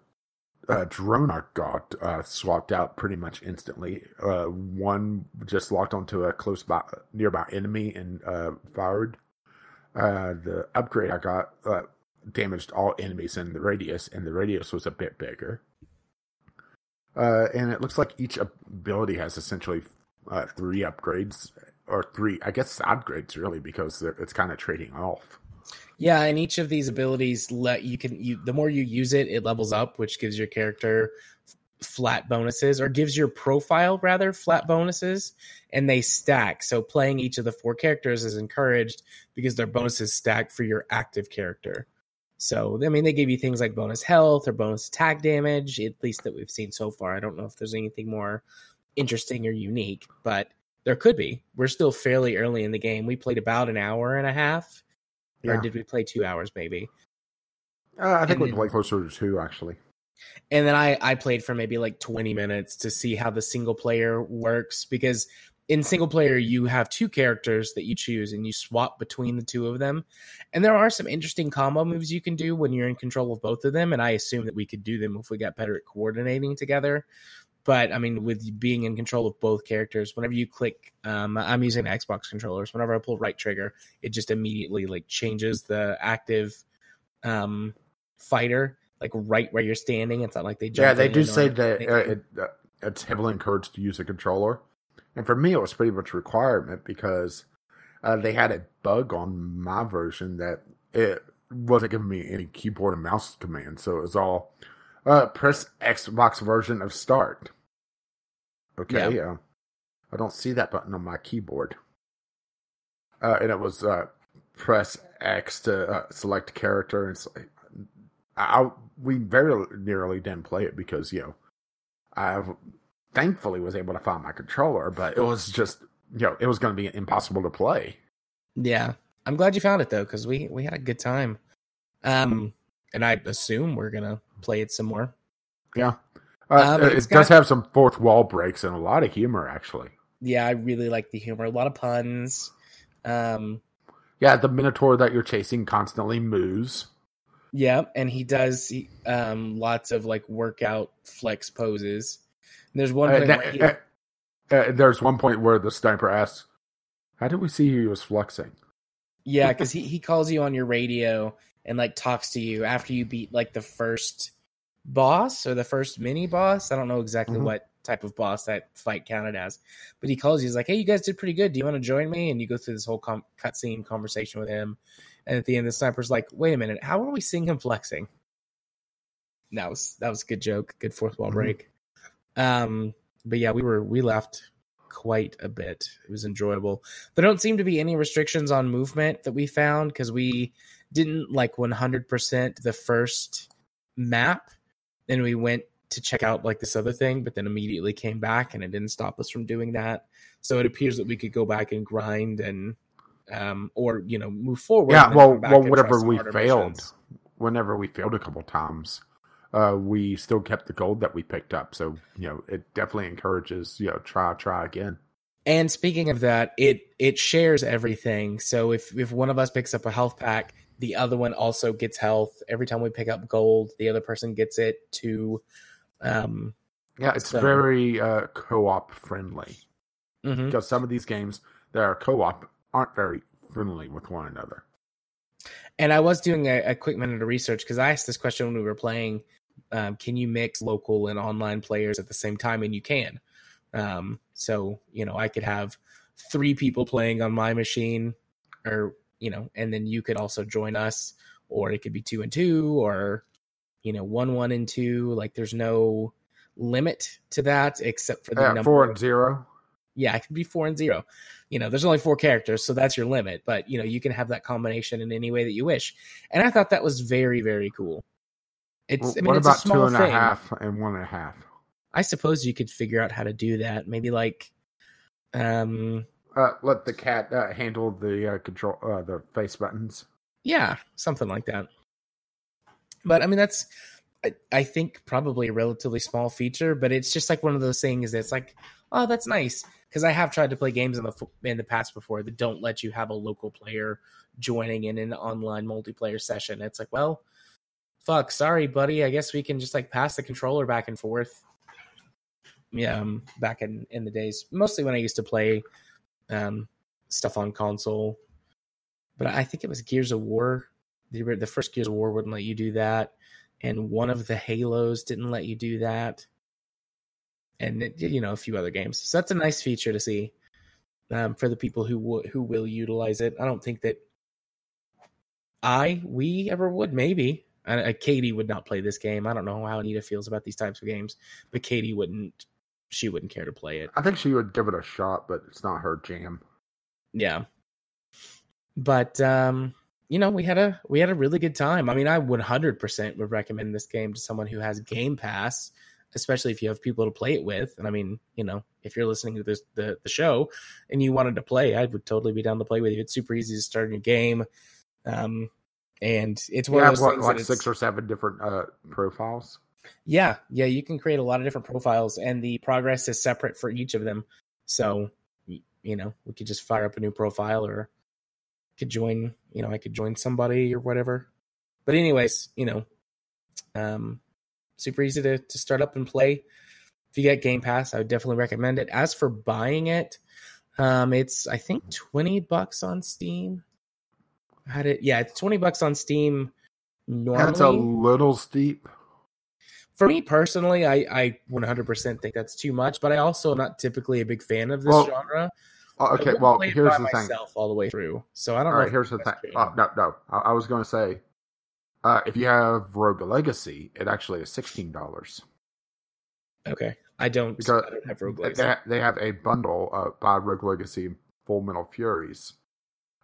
uh, drone I got uh, swapped out pretty much instantly. Uh, one just locked onto a close by, nearby enemy and uh, fired. Uh, the upgrade I got uh, damaged all enemies in the radius, and the radius was a bit bigger. and it looks like each ability has essentially three upgrades, or three, I guess, side grades really, because it's kind of trading off. Yeah, and each of these abilities let you can you the more you use it, it levels up, which gives your character flat bonuses or gives your profile rather flat bonuses and they stack. So playing each of the four characters is encouraged because their bonuses stack for your active character. So I mean they give you things like bonus health or bonus attack damage, at least that we've seen so far. I don't know if there's anything more interesting or unique, but there could be. We're still fairly early in the game. We played about an hour and a half yeah. Or did we play two hours maybe? Uh, I think we played closer to two actually. And then I I played for maybe like 20 minutes to see how the single player works because in single player you have two characters that you choose and you swap between the two of them and there are some interesting combo moves you can do when you're in control of both of them and i assume that we could do them if we got better at coordinating together but I mean, with being in control of both characters, whenever you click, um, I'm using Xbox controllers. Whenever I pull right trigger, it just immediately like changes the active um, fighter, like right where you're standing. It's not like they yeah, they do say that uh, it, uh, it's heavily encouraged to use a controller, and for me, it was pretty much a requirement because uh, they had a bug on my version that it wasn't giving me any keyboard and mouse commands, so it was all uh, press Xbox version of start. Okay, yeah. Uh, I don't see that button on my keyboard. Uh, and it was uh, press X to uh, select character. And like, I, we very nearly didn't play it because you know I thankfully was able to find my controller, but it was just you know it was going to be impossible to play. Yeah, I'm glad you found it though because we we had a good time. Um, and I assume we're gonna play it some more. Yeah, uh, Um, it does got- have some fourth wall breaks and a lot of humor, actually. Yeah, I really like the humor. A lot of puns. Um, Yeah, the Minotaur that you're chasing constantly moves. yeah, and he does he, um lots of like workout flex poses. And there's one Uh, point that- where he, uh, uh, there's one point where the sniper asks, "How did we see he was flexing?" Yeah, because he, he calls you on your radio and like talks to you after you beat like the first boss or the first mini boss. I don't know exactly Mhm. what type of boss that fight counted as, but he calls you. He's like, "Hey, you guys did pretty good. Do you want to join me?" And you go through this whole com- cutscene conversation with him. And at the end, the sniper's like, "Wait a minute, how are we seeing him flexing?" That was that was a good joke, good fourth wall Mhm. break. Um, but yeah, we were we left quite a bit. It was enjoyable. There don't seem to be any restrictions on movement that we found because we didn't like 100% the first map. Then we went to check out like this other thing, but then immediately came back and it didn't stop us from doing that. So it appears that we could go back and grind and um or you know move forward. Yeah, well, well, whatever we failed, missions. whenever we failed a couple times, uh, we still kept the gold that we picked up. So you know, it definitely encourages you know try try again. And speaking of that, it it shares everything. So if if one of us picks up a health pack, the other one also gets health. Every time we pick up gold, the other person gets it too. um Yeah, it's So- very uh, co-op friendly mhm. because some of these games that are co-op aren't very friendly with one another. And I was doing a, a quick minute of research because I asked this question when we were playing. Um, can you mix local and online players at the same time? And you can. Um, so you know, I could have three people playing on my machine, or you know, and then you could also join us, or it could be two and two, or you know, one one and two. Like, there's no limit to that except for the Yeah, number. four and zero. yeah, it could be four and zero. You know, there's only four characters, so that's your limit. But you know, you can have that combination in any way that you wish. And I thought that was very, very cool. It's I mean, what it's about a small two and a half and one and a half? I suppose you could figure out how to do that. Maybe like, um, Uh, let the cat uh, handle the uh, control uh, the face buttons. yeah, something like that. But I mean, that's I, I think probably a relatively small feature, but it's just like one of those things that's like, oh, that's nice because I have tried to play games in the in the past before that don't let you have a local player joining in an online multiplayer session. It's like, well, fuck, sorry, buddy. I guess we can just like pass the controller back and forth. Yeah, um, back in in the days, mostly when I used to play um, stuff on console. But I think it was Gears of War. The, first Gears of War wouldn't let you do that, and one of the Halos didn't let you do that, and it, you know a few other games. So that's a nice feature to see um, for the people who w- who will utilize it. I don't think that I we ever would. Maybe Katie would not play this game. I don't know how Anita feels about these types of games, but Katie wouldn't. She wouldn't care to play it. I think she would give it a shot, but it's not her jam. Yeah. But um, you know, we had a we had a really good time. I mean, I 100% would recommend this game to someone who has Game Pass, especially if you have people to play it with. And I mean, you know, if you're listening to this the the show and you wanted to play, I would totally be down to play with you. It's super easy to start a new game. Um and it's one Yeah, of those what, like six or seven different uh, profiles. Yeah, yeah, you can create a lot of different profiles, and the progress is separate for each of them. So, you know, we could just fire up a new profile, or could join. You know, I could join somebody or whatever. But anyways, you know, um, super easy to to start up and play. If you get Game Pass, I would definitely recommend it. As for buying it, um, it's I think twenty bucks on Steam. Had it, yeah, it's twenty bucks on Steam. Normally, That's a little steep. For me personally, I, I 100% think that's too much, but I also am not typically a big fan of this Well, genre. Uh, Okay, well, here's the thing. all the way through. So I don't All right, here's the thing. Uh, no, no. I, I was going to say, uh, if you have Rogue Legacy, it actually is sixteen dollars Okay, I don't. because I don't have Rogue they, Legacy. ha- they have a bundle uh, by Rogue Legacy Full Metal Furies,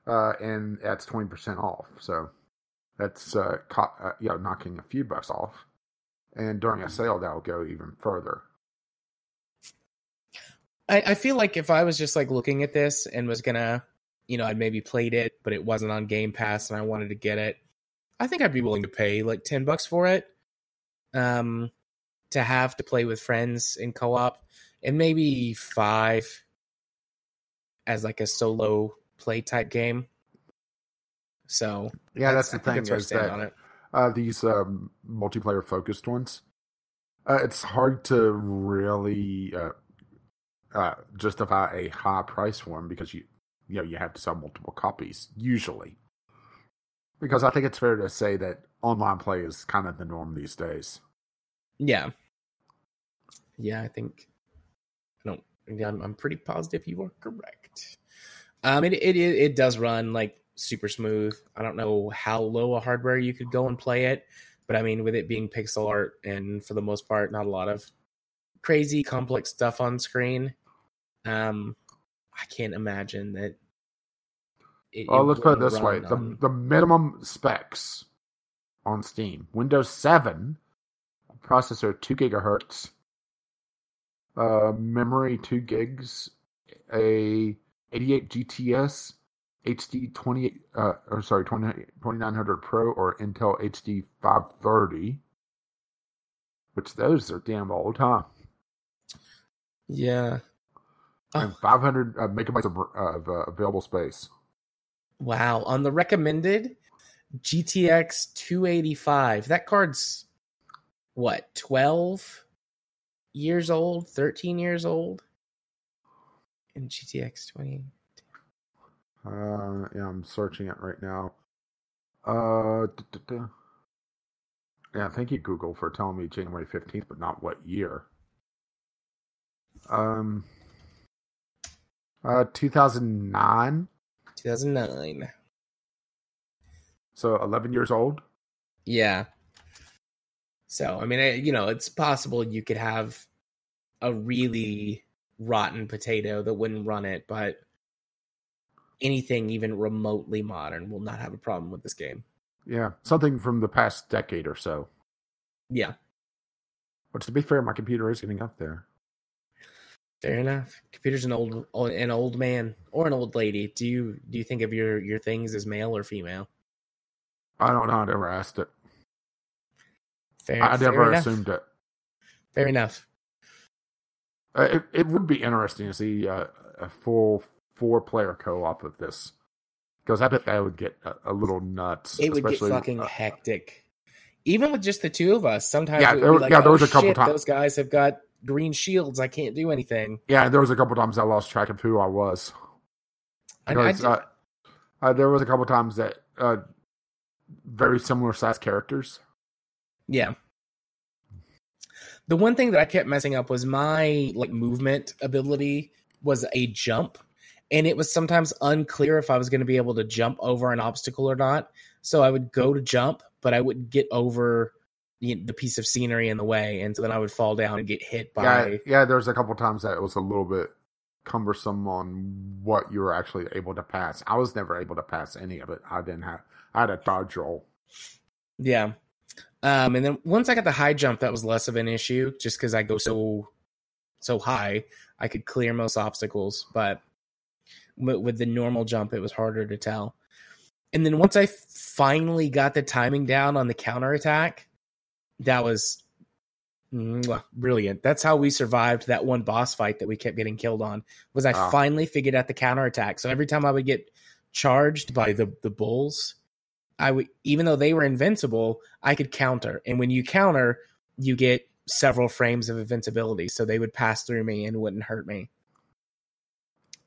uh, and that's twenty percent off. So that's uh, co- uh, you know knocking a few bucks off, and during a sale that'll go even further. I, I feel like if I was just like looking at this and was gonna, you know, I'd maybe played it, but it wasn't on Game Pass, and I wanted to get it, I think I'd be willing to pay like ten bucks for it. Um, to have to play with friends in co-op, and maybe five as like a solo play type game. So Yeah, that's, the I thing that's is that on it. Uh, these um, multiplayer focused ones, uh, it's hard to really uh, uh, justify a high price for them because you you know you have to sell multiple copies usually. Because I think it's fair to say that online play is kind of the norm these days. Yeah, yeah, I think I don't. I'm, I'm pretty positive you are correct. Um, it, it it it does run like super smooth. I don't know how low a hardware you could go and play it, but I mean, with it being pixel art and for the most part, not a lot of crazy complex stuff on screen. Um, I can't imagine that. It, Well, it let's put it this way: run the the minimum specs on Steam, Windows Seven, processor two gigahertz, uh, memory two gigs, a 88 GTS, HD 28, uh, or sorry, 20, 2900 Pro or Intel HD 530, which those are damn old, huh? yeah. Oh. 500 uh, megabytes of, of uh, available space. Wow. On the recommended GTX 285, that card's what, 12 years old, 13 years old? And GTX 20. Uh, yeah, I'm searching it right now. Uh, duh, duh, duh. yeah, thank you, Google, for telling me January 15th, but not what year. Um, uh, 2009, 2009. so 11 years old. Yeah. So, I mean, I, you know, it's possible you could have a really rotten potato that wouldn't run it, but anything even remotely modern will not have a problem with this game. Yeah, something from the past decade or so. Yeah, But to be fair, my computer is getting up there. fair enough. Computer's an old an old man or an old lady. Do you do you think of your your things as male or female? I don't know. I never asked it. Fair, I fair never enough. assumed it. Fair enough. Uh, it. It would be interesting to see uh, a full four player co op of this. Because I bet that would get a, a little nuts. It would get fucking uh, hectic. Even with just the two of us, sometimes Yeah, there- like, yeah, there "Oh, was a couple shit, times- Those guys have got green shields. I can't do anything. Yeah, there was a couple times I lost track of who I was. I, I did- uh, uh, there was a couple times that uh, very similar size characters. Yeah. The one thing that I kept messing up was my like movement ability was a jump and it was sometimes unclear if I was going to be able to jump over an obstacle or not. So I would go to jump, but I wouldn't get over the, the piece of scenery in the way and so then I would fall down and get hit by yeah. There was a couple times that it was a little bit cumbersome on what you were actually able to pass. I was never able to pass any of it. I didn't have. I had a dodge roll. Yeah. Um, and then once I got the high jump, that was less of an issue just because I go so so high. I could clear most obstacles, but with, with the normal jump, it was harder to tell. And then once I finally got the timing down on the counterattack, that was brilliant. That's how we survived that one boss fight that we kept getting killed on. Was I Ah. finally figured out the counterattack? So every time I would get charged by the the bulls, I would even though they were invincible, I could counter. And when you counter, you get several frames of invincibility, so they would pass through me and wouldn't hurt me.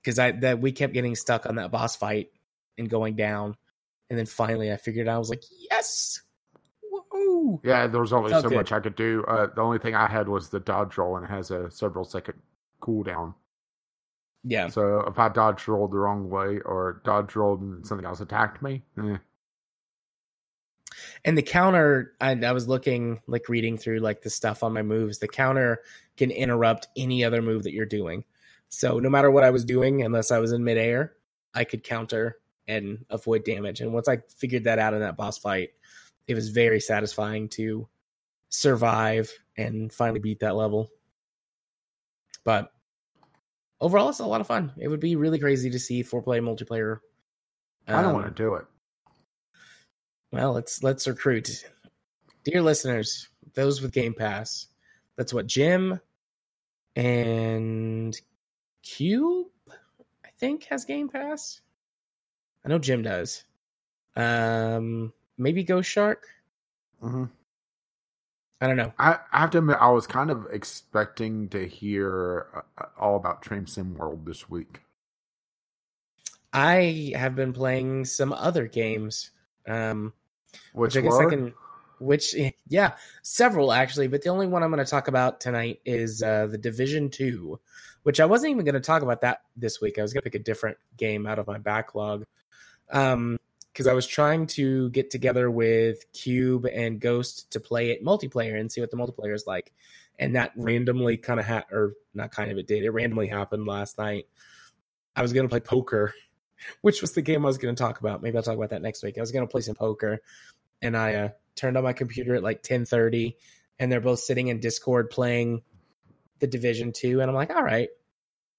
Because I that we kept getting stuck on that boss fight and going down, and then finally I figured out I was like, yes, woo! Yeah, there was only so good. much I could do. Uh, the only thing I had was the dodge roll, and it has a several second cooldown. Yeah, So if I dodge rolled the wrong way or dodge rolled and something else attacked me, eh, and the counter I, I was looking like reading through like the stuff on my moves the counter can interrupt any other move that you're doing so no matter what i was doing unless i was in midair i could counter and avoid damage and once i figured that out in that boss fight it was very satisfying to survive and finally beat that level but overall it's a lot of fun it would be really crazy to see four play multiplayer I don't Um, want to do it. Well, let's let's recruit. Dear listeners, those with Game Pass. That's what Jim and Cube, I think, has Game Pass. I know Jim does. Um, maybe Ghost Shark. Mm-hmm. I don't know. I, I have to admit, I was kind of expecting to hear uh, all about Train Sim World this week. I have been playing some other games. Um, Which, which I guess were? I can. Which yeah, several actually, but the only one I'm going to talk about tonight is uh, the Division Two, which I wasn't even going to talk about that this week. I was going to pick a different game out of my backlog, um, because I was trying to get together with Cube and Ghost to play it multiplayer and see what the multiplayer is like, and that randomly kind of had or not kind of it did it randomly happened last night. I was going to play poker which was the game I was going to talk about. Maybe I'll talk about that next week. I was going to play some poker, and I uh, turned on my computer at like ten thirty, and they're both sitting in Discord playing the Division Two, and I'm like, all right,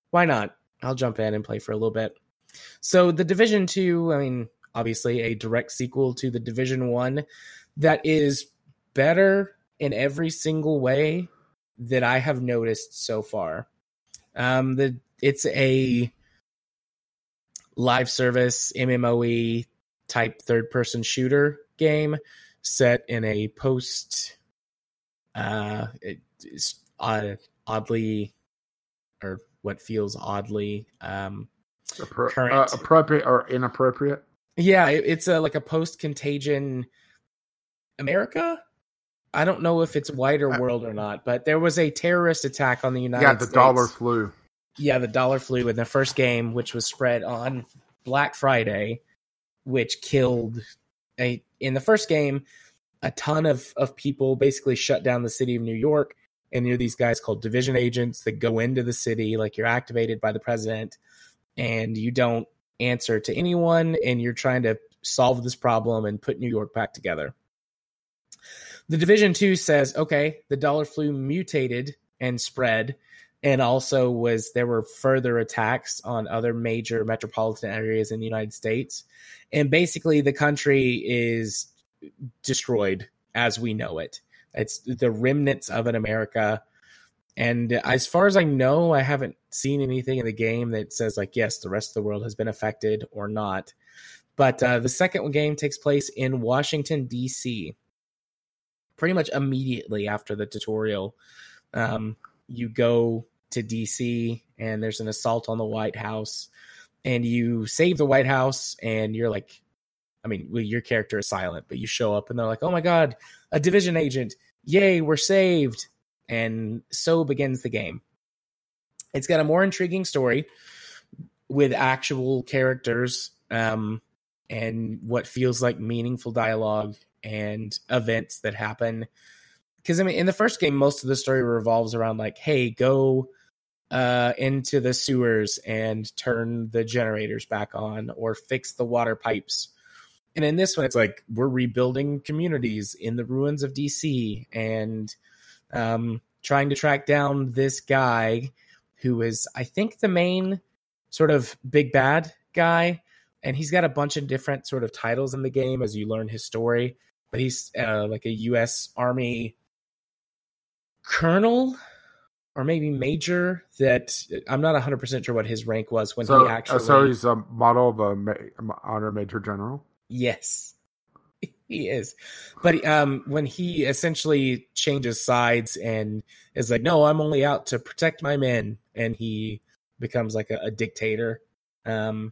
why not? I'll jump in and play for a little bit. So the Division Two, I mean, obviously a direct sequel to the Division One, that is better in every single way that I have noticed so far. Um, the it's a live service MMOE type third person shooter game set in a post uh it's odd, oddly or what feels oddly um Appro- current- uh, appropriate or inappropriate? yeah it, it's a like a post contagion america i don't know if it's wider Uh, world or not but there was a terrorist attack on the united yeah, the states dollar flu. yeah, the dollar flu in the first game, which was spread on Black Friday, which killed a in the first game, a ton of of people basically shut down the city of New York. And you're these guys called division agents that go into the city, like you're activated by the president, and you don't answer to anyone, and you're trying to solve this problem and put New York back together. The Division 2 says, okay, the dollar flu mutated and spread and also was there were further attacks on other major metropolitan areas in the United States. And basically the country is destroyed as we know it. It's the remnants of an America. And as far as I know, I haven't seen anything in the game that says like yes, the rest of the world has been affected or not. But uh, the second game takes place in Washington D.C. Pretty much immediately after the tutorial, um, you go to DC and there's an assault on the White House and you save the White House and you're like I mean, well, your character is silent, but you show up and they're like, "Oh my god, a division agent. Yay, we're saved." And so begins the game. It's got a more intriguing story with actual characters um and what feels like meaningful dialogue and events that happen because I mean, in the first game, most of the story revolves around like, hey, go uh, into the sewers and turn the generators back on, or fix the water pipes. And in this one, it's like we're rebuilding communities in the ruins of DC and um, trying to track down this guy who is, I think, the main sort of big bad guy. And he's got a bunch of different sort of titles in the game as you learn his story. But he's uh, like a U.S. Army colonel or maybe major that I'm not 100% sure what his rank was when So, he uh, actually so he's a model of a ma- honor major general. Yes he is but um when he essentially changes sides and is like no I'm only out to protect my men and he becomes like a, a dictator um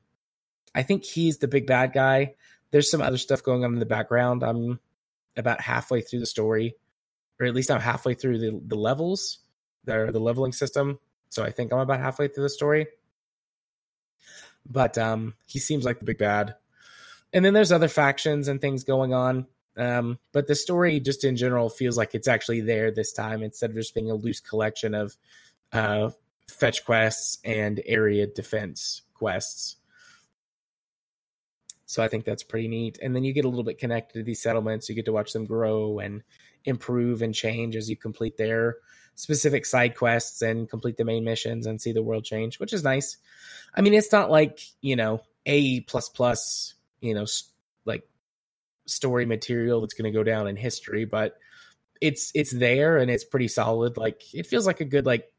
I think he's the big bad guy there's some other stuff going on in the background I'm about halfway through the story or at least I'm halfway through the, the levels, the, the leveling system. So I think I'm about halfway through the story. But um, he seems like the big bad. And then there's other factions and things going on. Um, but the story, just in general, feels like it's actually there this time instead of just being a loose collection of uh, fetch quests and area defense quests. So I think that's pretty neat. And then you get a little bit connected to these settlements. You get to watch them grow and improve and change as you complete their specific side quests and complete the main missions and see the world change, which is nice. I mean, it's not like, you know, A plus plus, you know, like story material that's going to go down in history, but it's it's there and it's pretty solid. Like it feels like a good like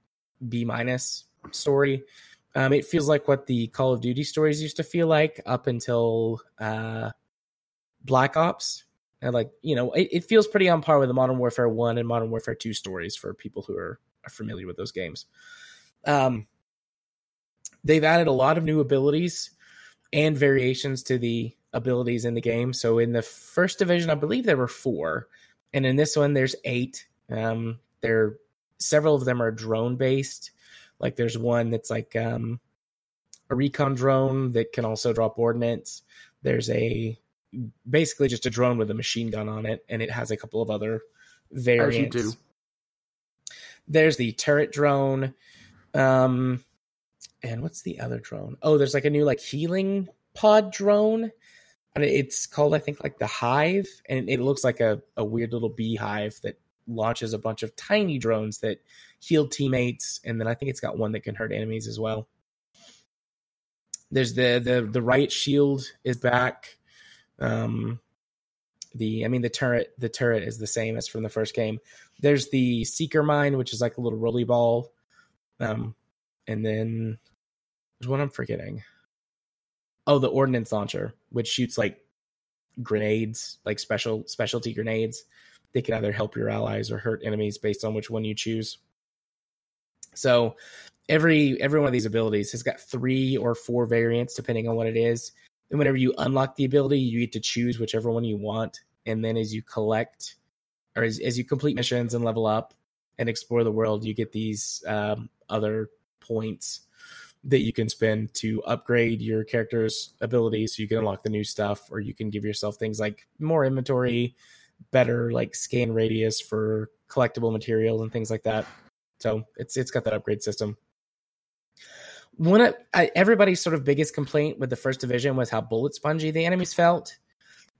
B minus story. Um, it feels like what the Call of Duty stories used to feel like up until uh, Black Ops. And like you know, it, it feels pretty on par with the Modern Warfare One and Modern Warfare Two stories for people who are, are familiar with those games. Um, they've added a lot of new abilities and variations to the abilities in the game. So in the first division, I believe there were four, and in this one, there's eight. Um, there, several of them are drone based. Like there's one that's like um, a recon drone that can also drop ordnance. There's a basically just a drone with a machine gun on it, and it has a couple of other variants. As you do. There's the turret drone. Um, and what's the other drone? Oh, there's like a new like healing pod drone. And it's called, I think, like the Hive, and it looks like a, a weird little beehive that launches a bunch of tiny drones that heal teammates, and then I think it's got one that can hurt enemies as well. There's the the the riot shield is back. Um, the I mean the turret the turret is the same as from the first game. There's the seeker mine, which is like a little rolly ball. Um, and then there's one I'm forgetting. Oh, the ordnance launcher, which shoots like grenades, like special specialty grenades. They can either help your allies or hurt enemies based on which one you choose. So every every one of these abilities has got three or four variants depending on what it is. And whenever you unlock the ability, you get to choose whichever one you want. And then as you collect or as, as you complete missions and level up and explore the world, you get these um, other points that you can spend to upgrade your character's abilities so you can unlock the new stuff or you can give yourself things like more inventory better like scan radius for collectible materials and things like that. So it's it's got that upgrade system. One of I, everybody's sort of biggest complaint with the first division was how bullet spongy the enemies felt.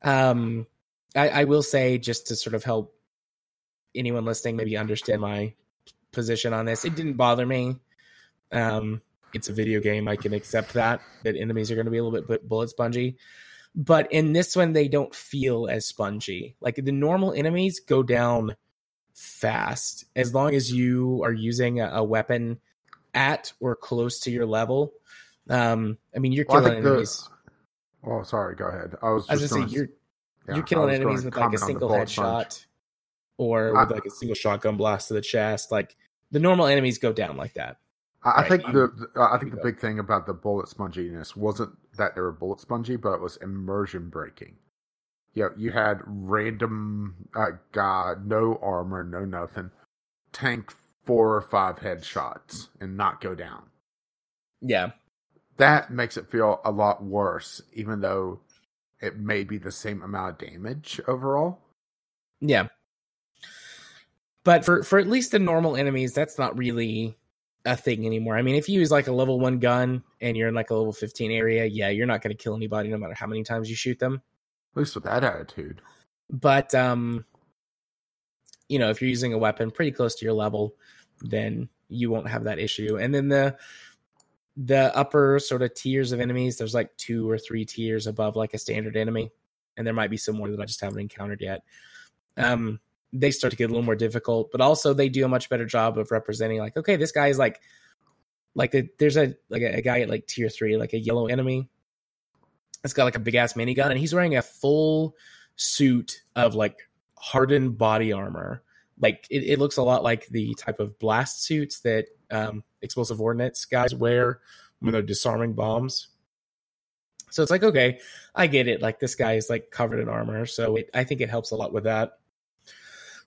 Um I, I will say just to sort of help anyone listening maybe understand my position on this it didn't bother me. Um it's a video game. I can accept that that enemies are going to be a little bit bullet spongy. But in this one, they don't feel as spongy. Like the normal enemies go down fast as long as you are using a, a weapon at or close to your level. Um, I mean, you're killing well, enemies. The, oh, sorry. Go ahead. I was. I was just say you're yeah, you're killing enemies with like a single headshot or with like a single shotgun blast to the chest. Like the normal enemies go down like that. I, right. think the I think the big thing about the bullet sponginess wasn't that they were bullet spongy, but it was immersion breaking. Yeah, you, you had random uh, guy, no armor, no nothing, tank four or five headshots and not go down. Yeah, that makes it feel a lot worse, even though it may be the same amount of damage overall. Yeah, but for for at least the normal enemies, that's not really a thing anymore. I mean, if you use like a level one gun and you're in like a level 15 area, yeah, you're not going to kill anybody no matter how many times you shoot them. At least with that attitude. But, um, you know, if you're using a weapon pretty close to your level, then you won't have that issue. And then the, the upper sort of tiers of enemies, there's like two or three tiers above like a standard enemy. And there might be some more that I just haven't encountered yet. Um, they start to get a little more difficult, but also they do a much better job of representing like, okay, this guy is like, like a, there's a like a, a guy at like tier three, like a yellow enemy. It's got like a big ass minigun, and he's wearing a full suit of like hardened body armor. Like it, it looks a lot like the type of blast suits that um, explosive ordnance guys wear when they're disarming bombs. So it's like, okay, I get it. Like this guy is like covered in armor, so it, I think it helps a lot with that.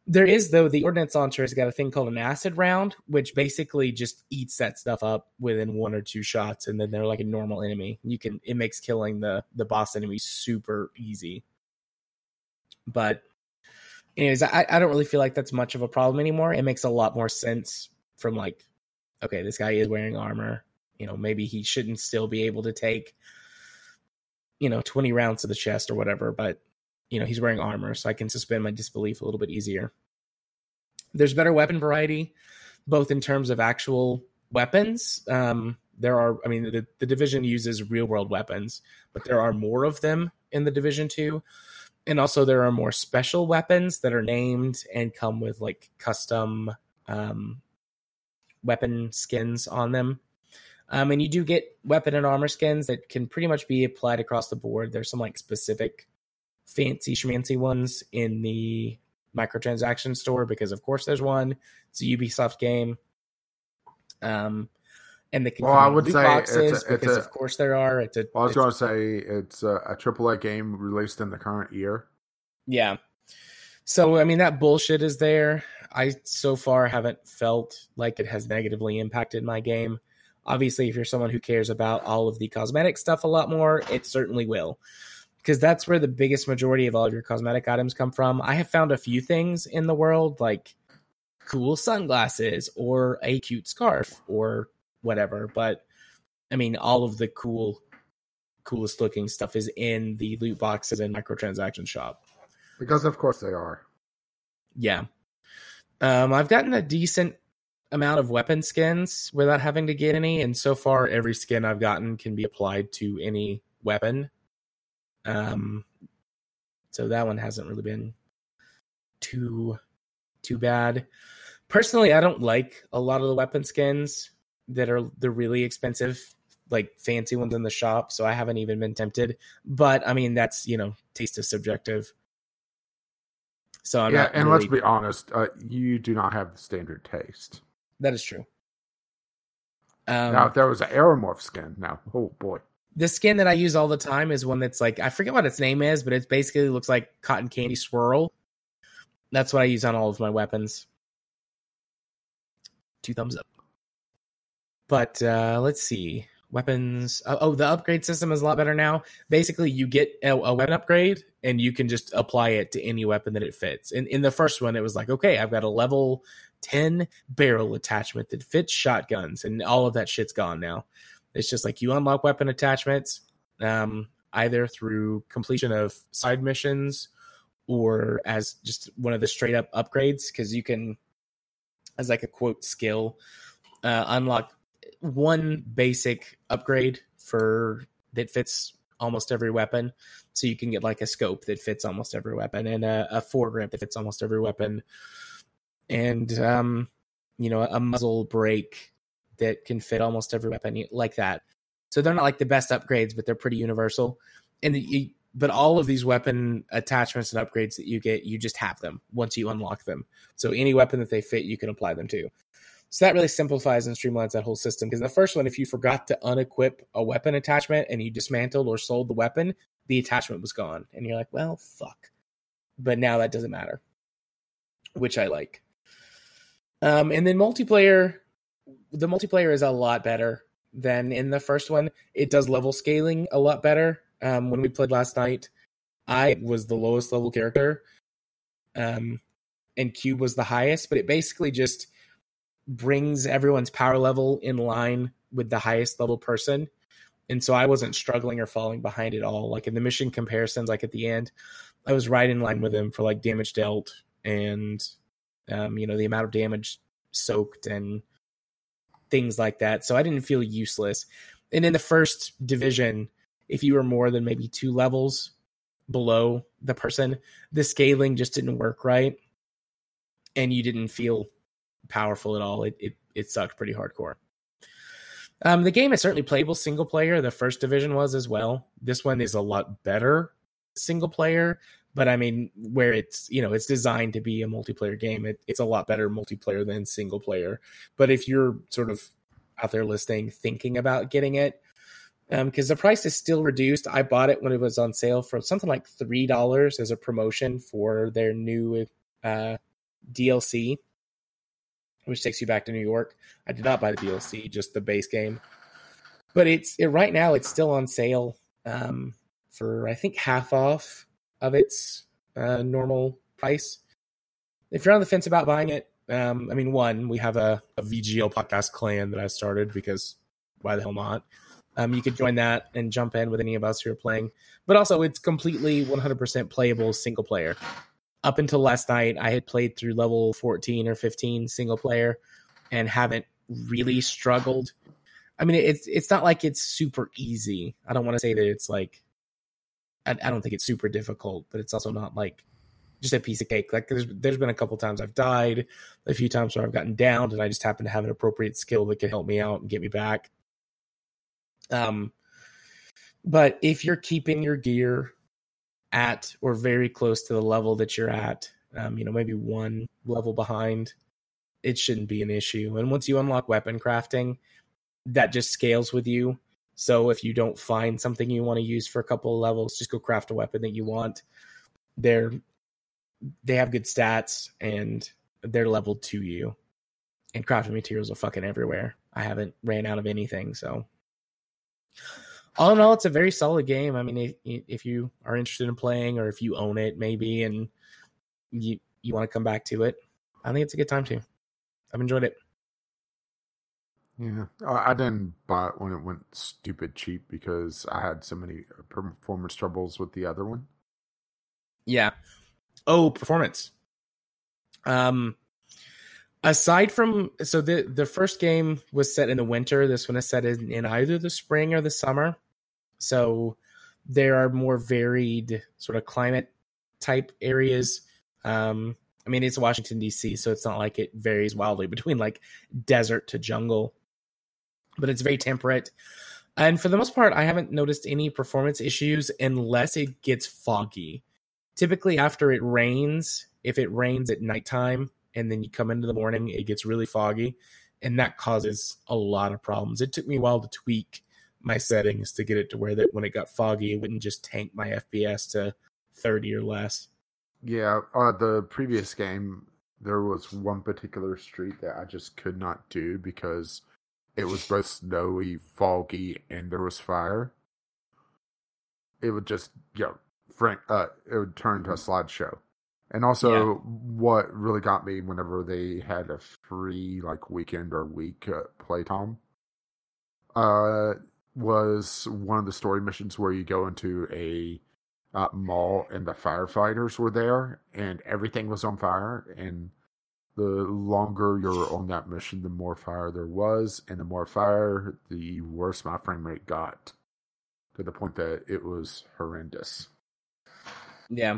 There is though the ordnance launcher has got a thing called an acid round, which basically just eats that stuff up within one or two shots, and then they're like a normal enemy. You can it makes killing the the boss enemy super easy. But anyways, I, I don't really feel like that's much of a problem anymore. It makes a lot more sense from like, okay, this guy is wearing armor. You know, maybe he shouldn't still be able to take, you know, 20 rounds to the chest or whatever, but you know he's wearing armor, so I can suspend my disbelief a little bit easier. There's better weapon variety, both in terms of actual weapons. Um, there are, I mean, the, the division uses real world weapons, but there are more of them in the division two. and also there are more special weapons that are named and come with like custom um, weapon skins on them. Um, and you do get weapon and armor skins that can pretty much be applied across the board. There's some like specific fancy schmancy ones in the microtransaction store because of course there's one. It's a Ubisoft game. Um, and the well, I would say boxes it's a, it's because a, of course there are. It's a. Well, I was going to say it's a, a AAA game released in the current year. Yeah. So I mean that bullshit is there. I so far haven't felt like it has negatively impacted my game. Obviously, if you're someone who cares about all of the cosmetic stuff a lot more, it certainly will. Because that's where the biggest majority of all of your cosmetic items come from. I have found a few things in the world like cool sunglasses or a cute scarf or whatever, but I mean all of the cool coolest looking stuff is in the loot boxes and microtransaction shop. Because of course they are. Yeah. Um, I've gotten a decent amount of weapon skins without having to get any, and so far every skin I've gotten can be applied to any weapon. Um, so that one hasn't really been too too bad. Personally, I don't like a lot of the weapon skins that are the really expensive, like fancy ones in the shop. So I haven't even been tempted. But I mean, that's you know, taste is subjective. So I'm yeah, and really- let's be honest, uh, you do not have the standard taste. That is true. Um, now, if there was an Aeromorph skin, now, oh boy. The skin that I use all the time is one that's like I forget what its name is, but it basically looks like cotton candy swirl. That's what I use on all of my weapons. Two thumbs up. But uh, let's see weapons. Oh, oh, the upgrade system is a lot better now. Basically, you get a, a weapon upgrade, and you can just apply it to any weapon that it fits. In in the first one, it was like, okay, I've got a level ten barrel attachment that fits shotguns, and all of that shit's gone now. It's just like you unlock weapon attachments um, either through completion of side missions or as just one of the straight up upgrades because you can, as like a quote skill, uh, unlock one basic upgrade for that fits almost every weapon. So you can get like a scope that fits almost every weapon and a, a foregrip that fits almost every weapon, and um, you know a muzzle brake that can fit almost every weapon like that. So they're not like the best upgrades, but they're pretty universal. And but all of these weapon attachments and upgrades that you get, you just have them once you unlock them. So any weapon that they fit, you can apply them to. So that really simplifies and streamlines that whole system. Because the first one, if you forgot to unequip a weapon attachment and you dismantled or sold the weapon, the attachment was gone, and you're like, well, fuck. But now that doesn't matter, which I like. Um, and then multiplayer, the multiplayer is a lot better than in the first one. It does level scaling a lot better. Um, when we played last night, I was the lowest level character, um, and Cube was the highest. But it basically just brings everyone's power level in line with the highest level person. And so I wasn't struggling or falling behind at all. Like in the mission comparisons, like at the end, I was right in line with him for like damage dealt and um, you know, the amount of damage soaked and things like that. So I didn't feel useless. And in the first division, if you were more than maybe two levels below the person, the scaling just didn't work right. And you didn't feel powerful at all. It it, it sucked pretty hardcore. Um, the game is certainly playable single player. The first division was as well. This one is a lot better single player, but I mean, where it's you know it's designed to be a multiplayer game, it, it's a lot better multiplayer than single player. But if you're sort of out there listening, thinking about getting it, um because um, the price is still reduced. I bought it when it was on sale for something like three dollars as a promotion for their new uh, DLC, which takes you back to New York. I did not buy the DLC, just the base game. But it's it, right now it's still on sale um, for I think half off of its uh, normal price. If you're on the fence about buying it, um, I mean, one, we have a, a VGL podcast clan that I started because why the hell not? Um, you could join that and jump in with any of us who are playing. But also, it's completely 100% playable single player. Up until last night, I had played through level 14 or 15 single player and haven't really struggled. I mean, it's it's not like it's super easy. I don't want to say that it's like I, I don't think it's super difficult, but it's also not like just a piece of cake. Like there's there's been a couple times I've died, a few times where I've gotten downed, and I just happen to have an appropriate skill that can help me out and get me back. Um, but if you're keeping your gear at or very close to the level that you're at, um, you know, maybe one level behind, it shouldn't be an issue. And once you unlock weapon crafting, that just scales with you. So if you don't find something you want to use for a couple of levels, just go craft a weapon that you want. They're they have good stats and they're leveled to you. And crafting materials are fucking everywhere. I haven't ran out of anything, so all in all, it's a very solid game. I mean, if, if you are interested in playing, or if you own it, maybe, and you you want to come back to it, I think it's a good time to. I've enjoyed it. Yeah, I didn't buy it when it went stupid cheap because I had so many performance troubles with the other one. Yeah. Oh, performance. Um, aside from so the the first game was set in the winter. This one is set in, in either the spring or the summer. So there are more varied sort of climate type areas. Um, I mean, it's Washington D.C., so it's not like it varies wildly between like desert to jungle, but it's very temperate. And for the most part, I haven't noticed any performance issues unless it gets foggy. Typically, after it rains, if it rains at nighttime and then you come into the morning, it gets really foggy, and that causes a lot of problems. It took me a while to tweak my settings to get it to where that when it got foggy, it wouldn't just tank my FPS to 30 or less. Yeah, uh, the previous game, there was one particular street that I just could not do because it was both snowy, foggy, and there was fire. It would just, you know, Frank, uh, it would turn into a slideshow. And also, yeah. what really got me whenever they had a free like weekend or week uh, playtime, uh, was one of the story missions where you go into a uh, mall and the firefighters were there and everything was on fire and the longer you're on that mission the more fire there was and the more fire the worse my frame rate got to the point that it was horrendous yeah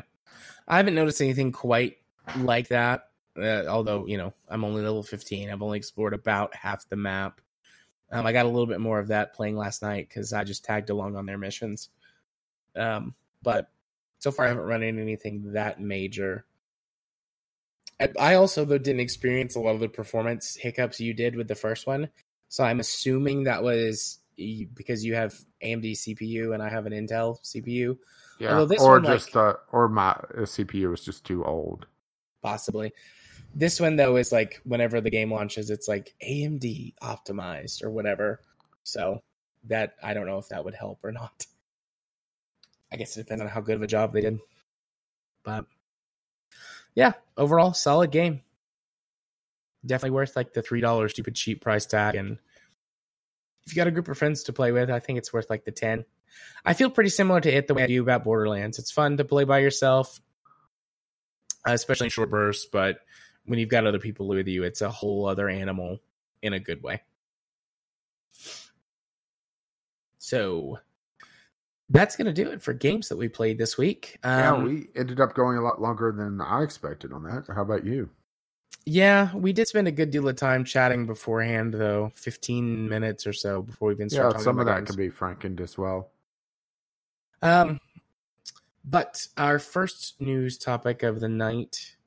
i haven't noticed anything quite like that uh, although you know i'm only level 15 i've only explored about half the map um, I got a little bit more of that playing last night because I just tagged along on their missions. Um, but so far, I haven't run into anything that major. I, I also though didn't experience a lot of the performance hiccups you did with the first one, so I'm assuming that was because you have AMD CPU and I have an Intel CPU. Yeah, or one, just like, uh, or my CPU is just too old. Possibly. This one though is like whenever the game launches, it's like AMD optimized or whatever. So that I don't know if that would help or not. I guess it depends on how good of a job they did. But yeah, overall solid game. Definitely worth like the three dollars stupid cheap price tag. And if you got a group of friends to play with, I think it's worth like the ten. I feel pretty similar to it the way I do about Borderlands. It's fun to play by yourself, uh, especially in short bursts, but when you've got other people with you, it's a whole other animal in a good way. So that's going to do it for games that we played this week. Um, yeah, we ended up going a lot longer than I expected on that. How about you? Yeah, we did spend a good deal of time chatting beforehand, though, fifteen minutes or so before we even started. Yeah, some of that games. can be frankened as well. Um, but our first news topic of the night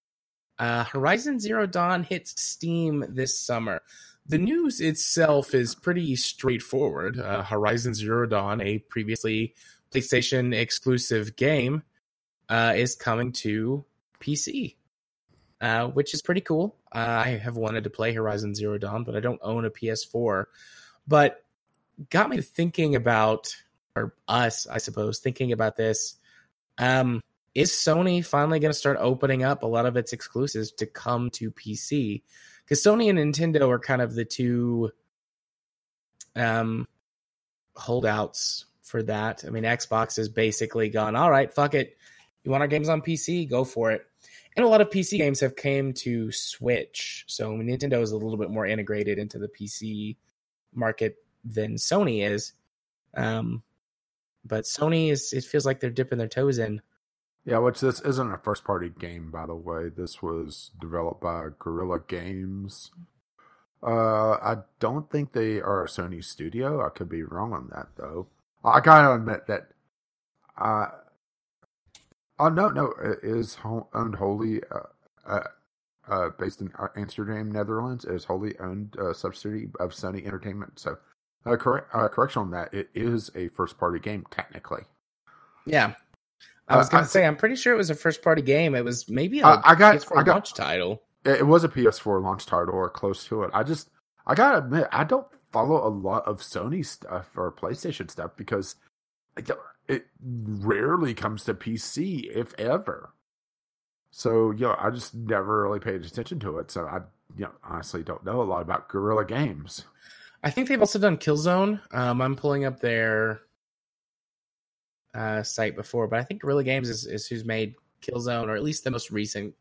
uh, Horizon Zero Dawn hits Steam this summer. The news itself is pretty straightforward. Uh, Horizon Zero Dawn, a previously PlayStation exclusive game, uh, is coming to PC, uh, which is pretty cool. I have wanted to play Horizon Zero Dawn, but I don't own a PS4. But got me thinking about, or us, I suppose, thinking about this. Um, is Sony finally going to start opening up a lot of its exclusives to come to PC? Because Sony and Nintendo are kind of the two um, holdouts for that. I mean, Xbox has basically gone, all right, fuck it. You want our games on PC? Go for it. And a lot of PC games have came to Switch. So Nintendo is a little bit more integrated into the PC market than Sony is. Um, but Sony is it feels like they're dipping their toes in. Yeah, which this isn't a first party game, by the way. This was developed by Guerrilla Games. Uh, I don't think they are a Sony studio. I could be wrong on that though. I gotta admit that. Uh, oh no, no, it is owned wholly. Uh, uh, uh, based in Amsterdam, Netherlands, it is wholly owned uh, subsidiary of Sony Entertainment. So, uh, correct uh, correction on that. It is a first party game technically. Yeah, I was going to say I'm pretty sure it was a first party game. It was maybe a I got PS4 I got, launch title. It was a PS4 launch title or close to it. I just I gotta admit I don't follow a lot of Sony stuff or PlayStation stuff because it rarely comes to PC, if ever. So, you know, I just never really paid attention to it. So I, you know, honestly don't know a lot about Guerrilla Games. I think they've also done Killzone. Um, I'm pulling up their uh, site before, but I think Guerrilla Games is, is who's made Killzone, or at least the most recent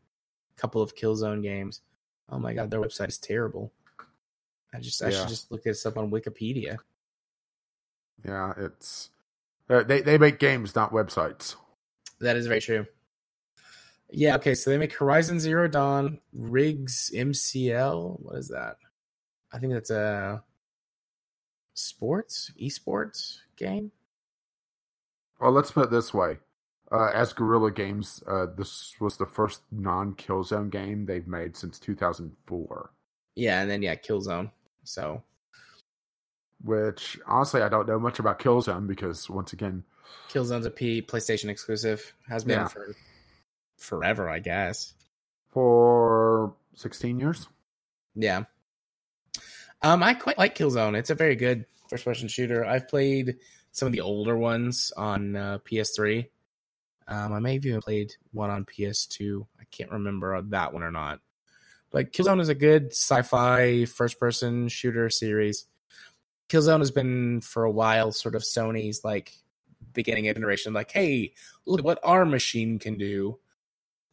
couple of Killzone games. Oh my god, their website is terrible. I just I should just look this up on Wikipedia. Yeah, it's uh, they they make games, not websites. That is very true. Yeah, okay, so they make Horizon Zero Dawn, Rigs MCL. What is that? I think that's a sports, esports game. Well, let's put it this way. Uh, as Guerrilla Games, uh, this was the first non Killzone game they've made since 2004. Yeah, and then, yeah, Killzone. So. Which, honestly, I don't know much about Killzone because, once again, Killzone's a P PlayStation exclusive. Has been yeah. for forever, I guess. For 16 years? Yeah. Um, I quite like Killzone. It's a very good first person shooter. I've played some of the older ones on uh, PS3. Um, I may have even played one on PS2. I can't remember that one or not. But Killzone is a good sci-fi first-person shooter series. Killzone has been for a while sort of Sony's like beginning iteration, like, hey, look at what our machine can do.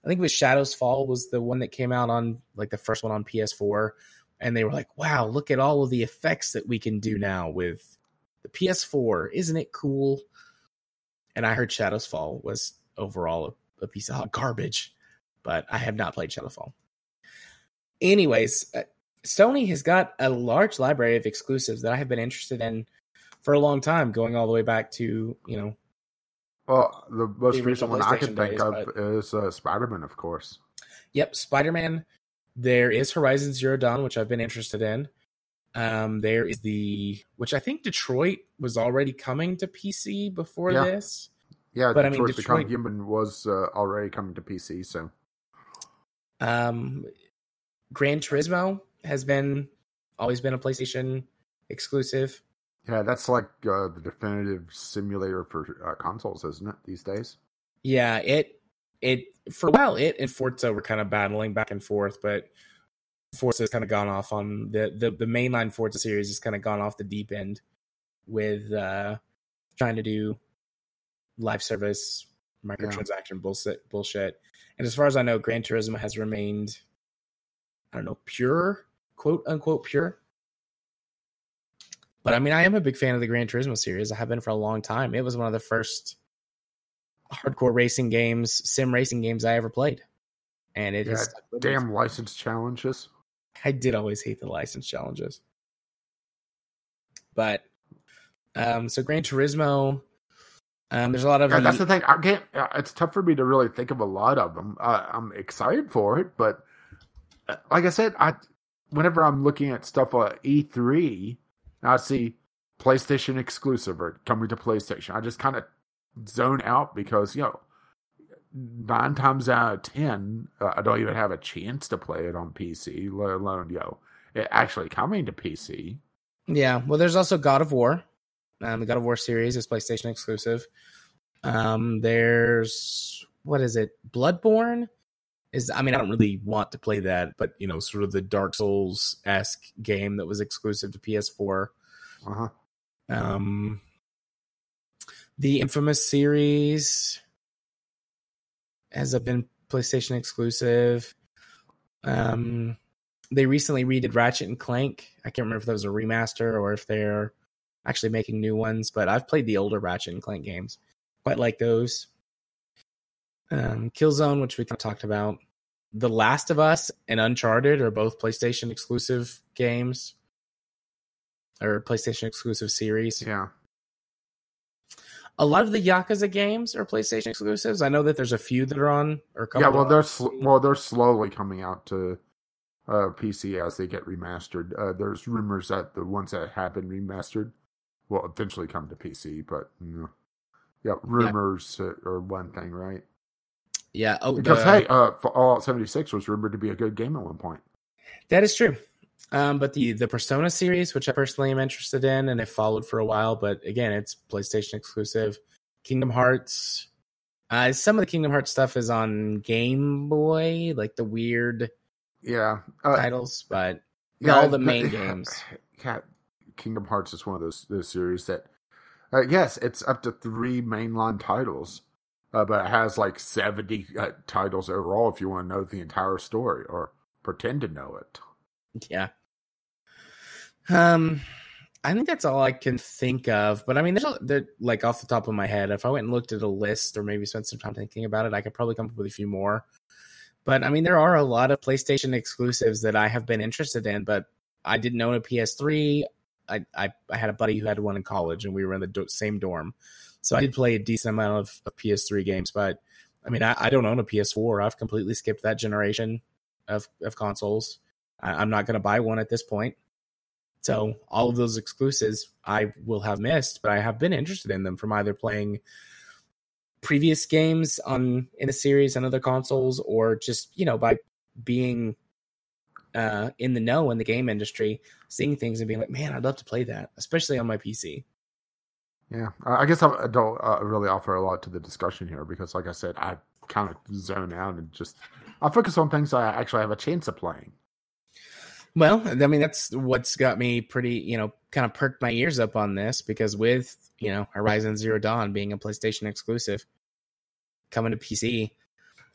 I think it was Shadows Fall was the one that came out on like the first one on PS4, and they were like, wow, look at all of the effects that we can do now with the PS4. Isn't it cool? And I heard Shadows Fall was overall a, a piece of garbage, but I have not played Shadows Fall. Anyways, uh, Sony has got a large library of exclusives that I have been interested in for a long time, going all the way back to you know. Well, the most the recent one I can think days, of but... is uh, Spider Man, of course. Yep, Spider Man. There is Horizon Zero Dawn, which I've been interested in. Um, there is the which I think Detroit was already coming to PC before yeah. this. Yeah, but Detroit, I mean, Detroit Become Human was uh, already coming to PC. So, um, Gran Turismo has been always been a PlayStation exclusive. Yeah, that's like uh, the definitive simulator for uh, consoles, isn't it? These days. Yeah, it it for a while it and Forza were kind of battling back and forth, but Forza has kind of gone off on the the, the mainline Forza series has kind of gone off the deep end with uh trying to do live service microtransaction yeah. bullshit bullshit. And as far as I know, Gran Turismo has remained I don't know, pure, quote unquote pure. But I mean, I am a big fan of the Gran Turismo series. I have been for a long time. It was one of the first hardcore racing games, sim racing games I ever played. And it yeah, is damn license challenges. I did always hate the license challenges. But um so Gran Turismo um there's a lot of yeah, that's the thing. I can't it's tough for me to really think of a lot of them. Uh, I'm excited for it, but uh, like I said, I whenever I'm looking at stuff at E3, I see PlayStation exclusive or coming to PlayStation. I just kind of zone out because you know nine times out of ten, uh, I don't even have a chance to play it on PC, let alone yo it actually coming to PC. Yeah, well, there's also God of War. Um, the God of War series is PlayStation exclusive. Um, there's what is it? Bloodborne is. I mean, I don't really want to play that, but you know, sort of the Dark Souls esque game that was exclusive to PS4. Uh-huh. Um, the Infamous series has been PlayStation exclusive. Um, they recently redid Ratchet and Clank. I can't remember if that was a remaster or if they're actually making new ones, but I've played the older Ratchet and Clank games. Quite like those. Um, Killzone, which we kind of talked about. The Last of Us and Uncharted are both PlayStation exclusive games or PlayStation exclusive series. Yeah. A lot of the Yakuza games are PlayStation exclusives. I know that there's a few that are on or yeah. Well, they're sl- well they're slowly coming out to uh, PC as they get remastered. Uh, there's rumors that the ones that have been remastered will eventually come to PC, but know, yeah, rumors yeah. are one thing, right? Yeah. Oh, because the, hey, uh, Fallout 76 was rumored to be a good game at one point. That is true. Um, but the the Persona series, which I personally am interested in and have followed for a while, but again, it's PlayStation exclusive. Kingdom Hearts. Uh, some of the Kingdom Hearts stuff is on Game Boy, like the weird yeah uh, titles, but yeah, all the main games. Yeah, Kingdom Hearts is one of those those series that, uh, yes, it's up to three mainline titles, uh, but it has like seventy uh, titles overall if you want to know the entire story or pretend to know it. Yeah. Um, I think that's all I can think of. But I mean, there's there, like off the top of my head, if I went and looked at a list or maybe spent some time thinking about it, I could probably come up with a few more. But I mean, there are a lot of PlayStation exclusives that I have been interested in, but I didn't own a PS3. I, I, I had a buddy who had one in college, and we were in the do- same dorm, so I did play a decent amount of, of PS3 games. But I mean, I, I, don't own a PS4. I've completely skipped that generation of of consoles. I, am not going to buy one at this point. So all of those exclusives I will have missed, but I have been interested in them from either playing previous games on in a series on other consoles or just you know by being uh, in the know in the game industry, seeing things and being like, man, I'd love to play that, especially on my PC. Yeah, I guess I don't uh, really offer a lot to the discussion here because, like I said, I kind of zone out and just I focus on things I actually have a chance of playing. Well, I mean, that's what's got me pretty, you know, kind of perked my ears up on this because with, you know, Horizon Zero Dawn being a PlayStation exclusive coming to PC,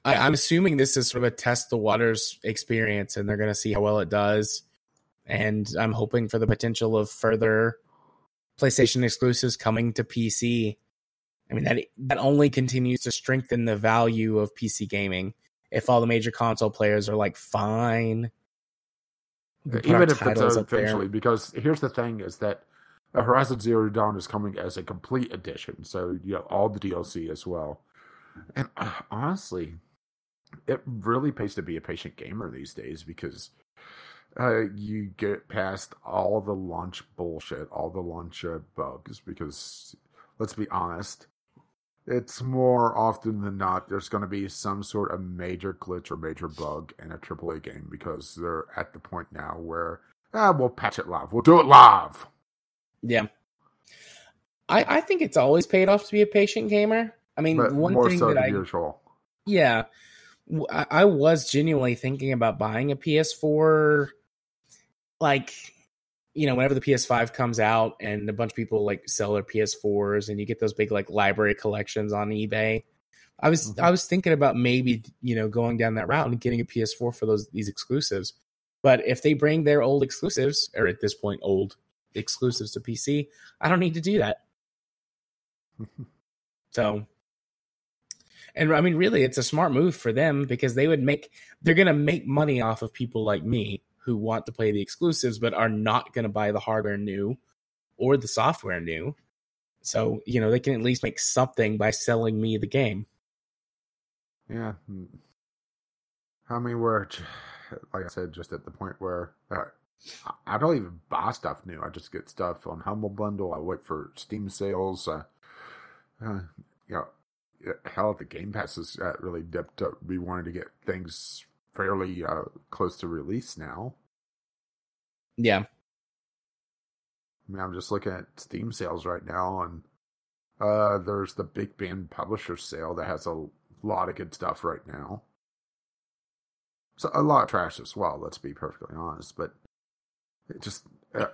I, I'm assuming this is sort of a test the waters experience and they're going to see how well it does. And I'm hoping for the potential of further PlayStation exclusives coming to PC. I mean, that, that only continues to strengthen the value of PC gaming. If all the major console players are like, fine even if it's eventually, because here's the thing: is that Horizon Zero Dawn is coming as a complete edition, so you know all the DLC as well. And uh, honestly, it really pays to be a patient gamer these days because uh, you get past all the launch bullshit, all the launch uh, bugs. Because let's be honest, it's more often than not there's going to be some sort of major glitch or major bug in a AAA game because they're at the point now where ah, we'll patch it live. We'll do it live. Yeah. I, I think it's always paid off to be a patient gamer. I mean, but one thing so that I usual. Yeah, I, I was genuinely thinking about buying a PS4 like you know, whenever the PS5 comes out and a bunch of people like sell their PS4s and you get those big like library collections on eBay. I was mm-hmm. I was thinking about maybe, you know, going down that route and getting a PS4 for those these exclusives. But if they bring their old exclusives, or at this point old exclusives to PC, I don't need to do that. so and I mean really it's a smart move for them because they would make they're going to make money off of people like me who want to play the exclusives but are not going to buy the hardware new or the software new. So, you know, they can at least make something by selling me the game. Yeah. I mean, we're, like I said, just at the point where uh, I don't even buy stuff new. I just get stuff on Humble Bundle. I wait for Steam sales. Uh, uh, you know, hell, the Game Pass is uh, really dipped up. We wanted to get things fairly uh, close to release now. Yeah. I mean, I'm just looking at Steam sales right now, and uh, there's the Big Band Publisher sale that has a lot of good stuff right now. So a lot of trash as well. Let's be perfectly honest, but it just uh,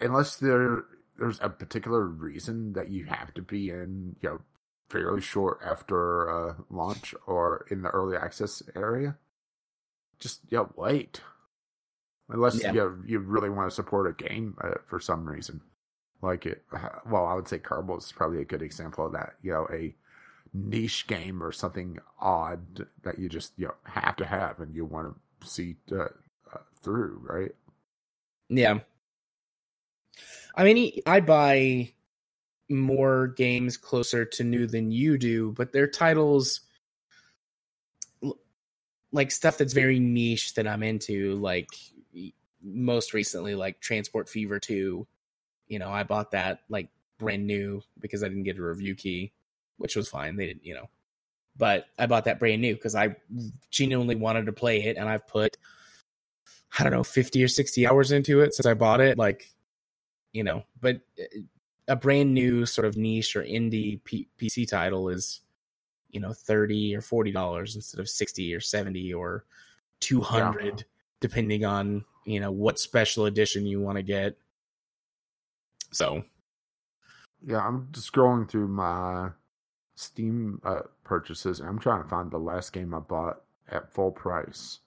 unless there there's a particular reason that you have to be in, you know, fairly short after uh, launch or in the early access area, just yeah, wait. Unless yeah. you you really want to support a game uh, for some reason. Like it, well, I would say Kerbal is probably a good example of that. You know, a niche game or something odd that you just you know have to have and you want to see uh, uh, through, right? Yeah. I mean, I buy more games closer to new than you do, but they're titles like stuff that's very niche that I'm into, like most recently, like Transport Fever 2. You know, I bought that like brand new because I didn't get a review key, which was fine. They didn't, you know, but I bought that brand new because I genuinely wanted to play it, and I've put I don't know 50 or 60 hours into it since I bought it. Like, you know, but uh, a brand new sort of niche or indie P- PC title is you know 30 or 40 dollars instead of 60 or 70 or 200 yeah. depending on you know what special edition you want to get. So. Yeah i'm just scrolling through my steam uh, purchases and i'm trying to find the last game i bought at full price.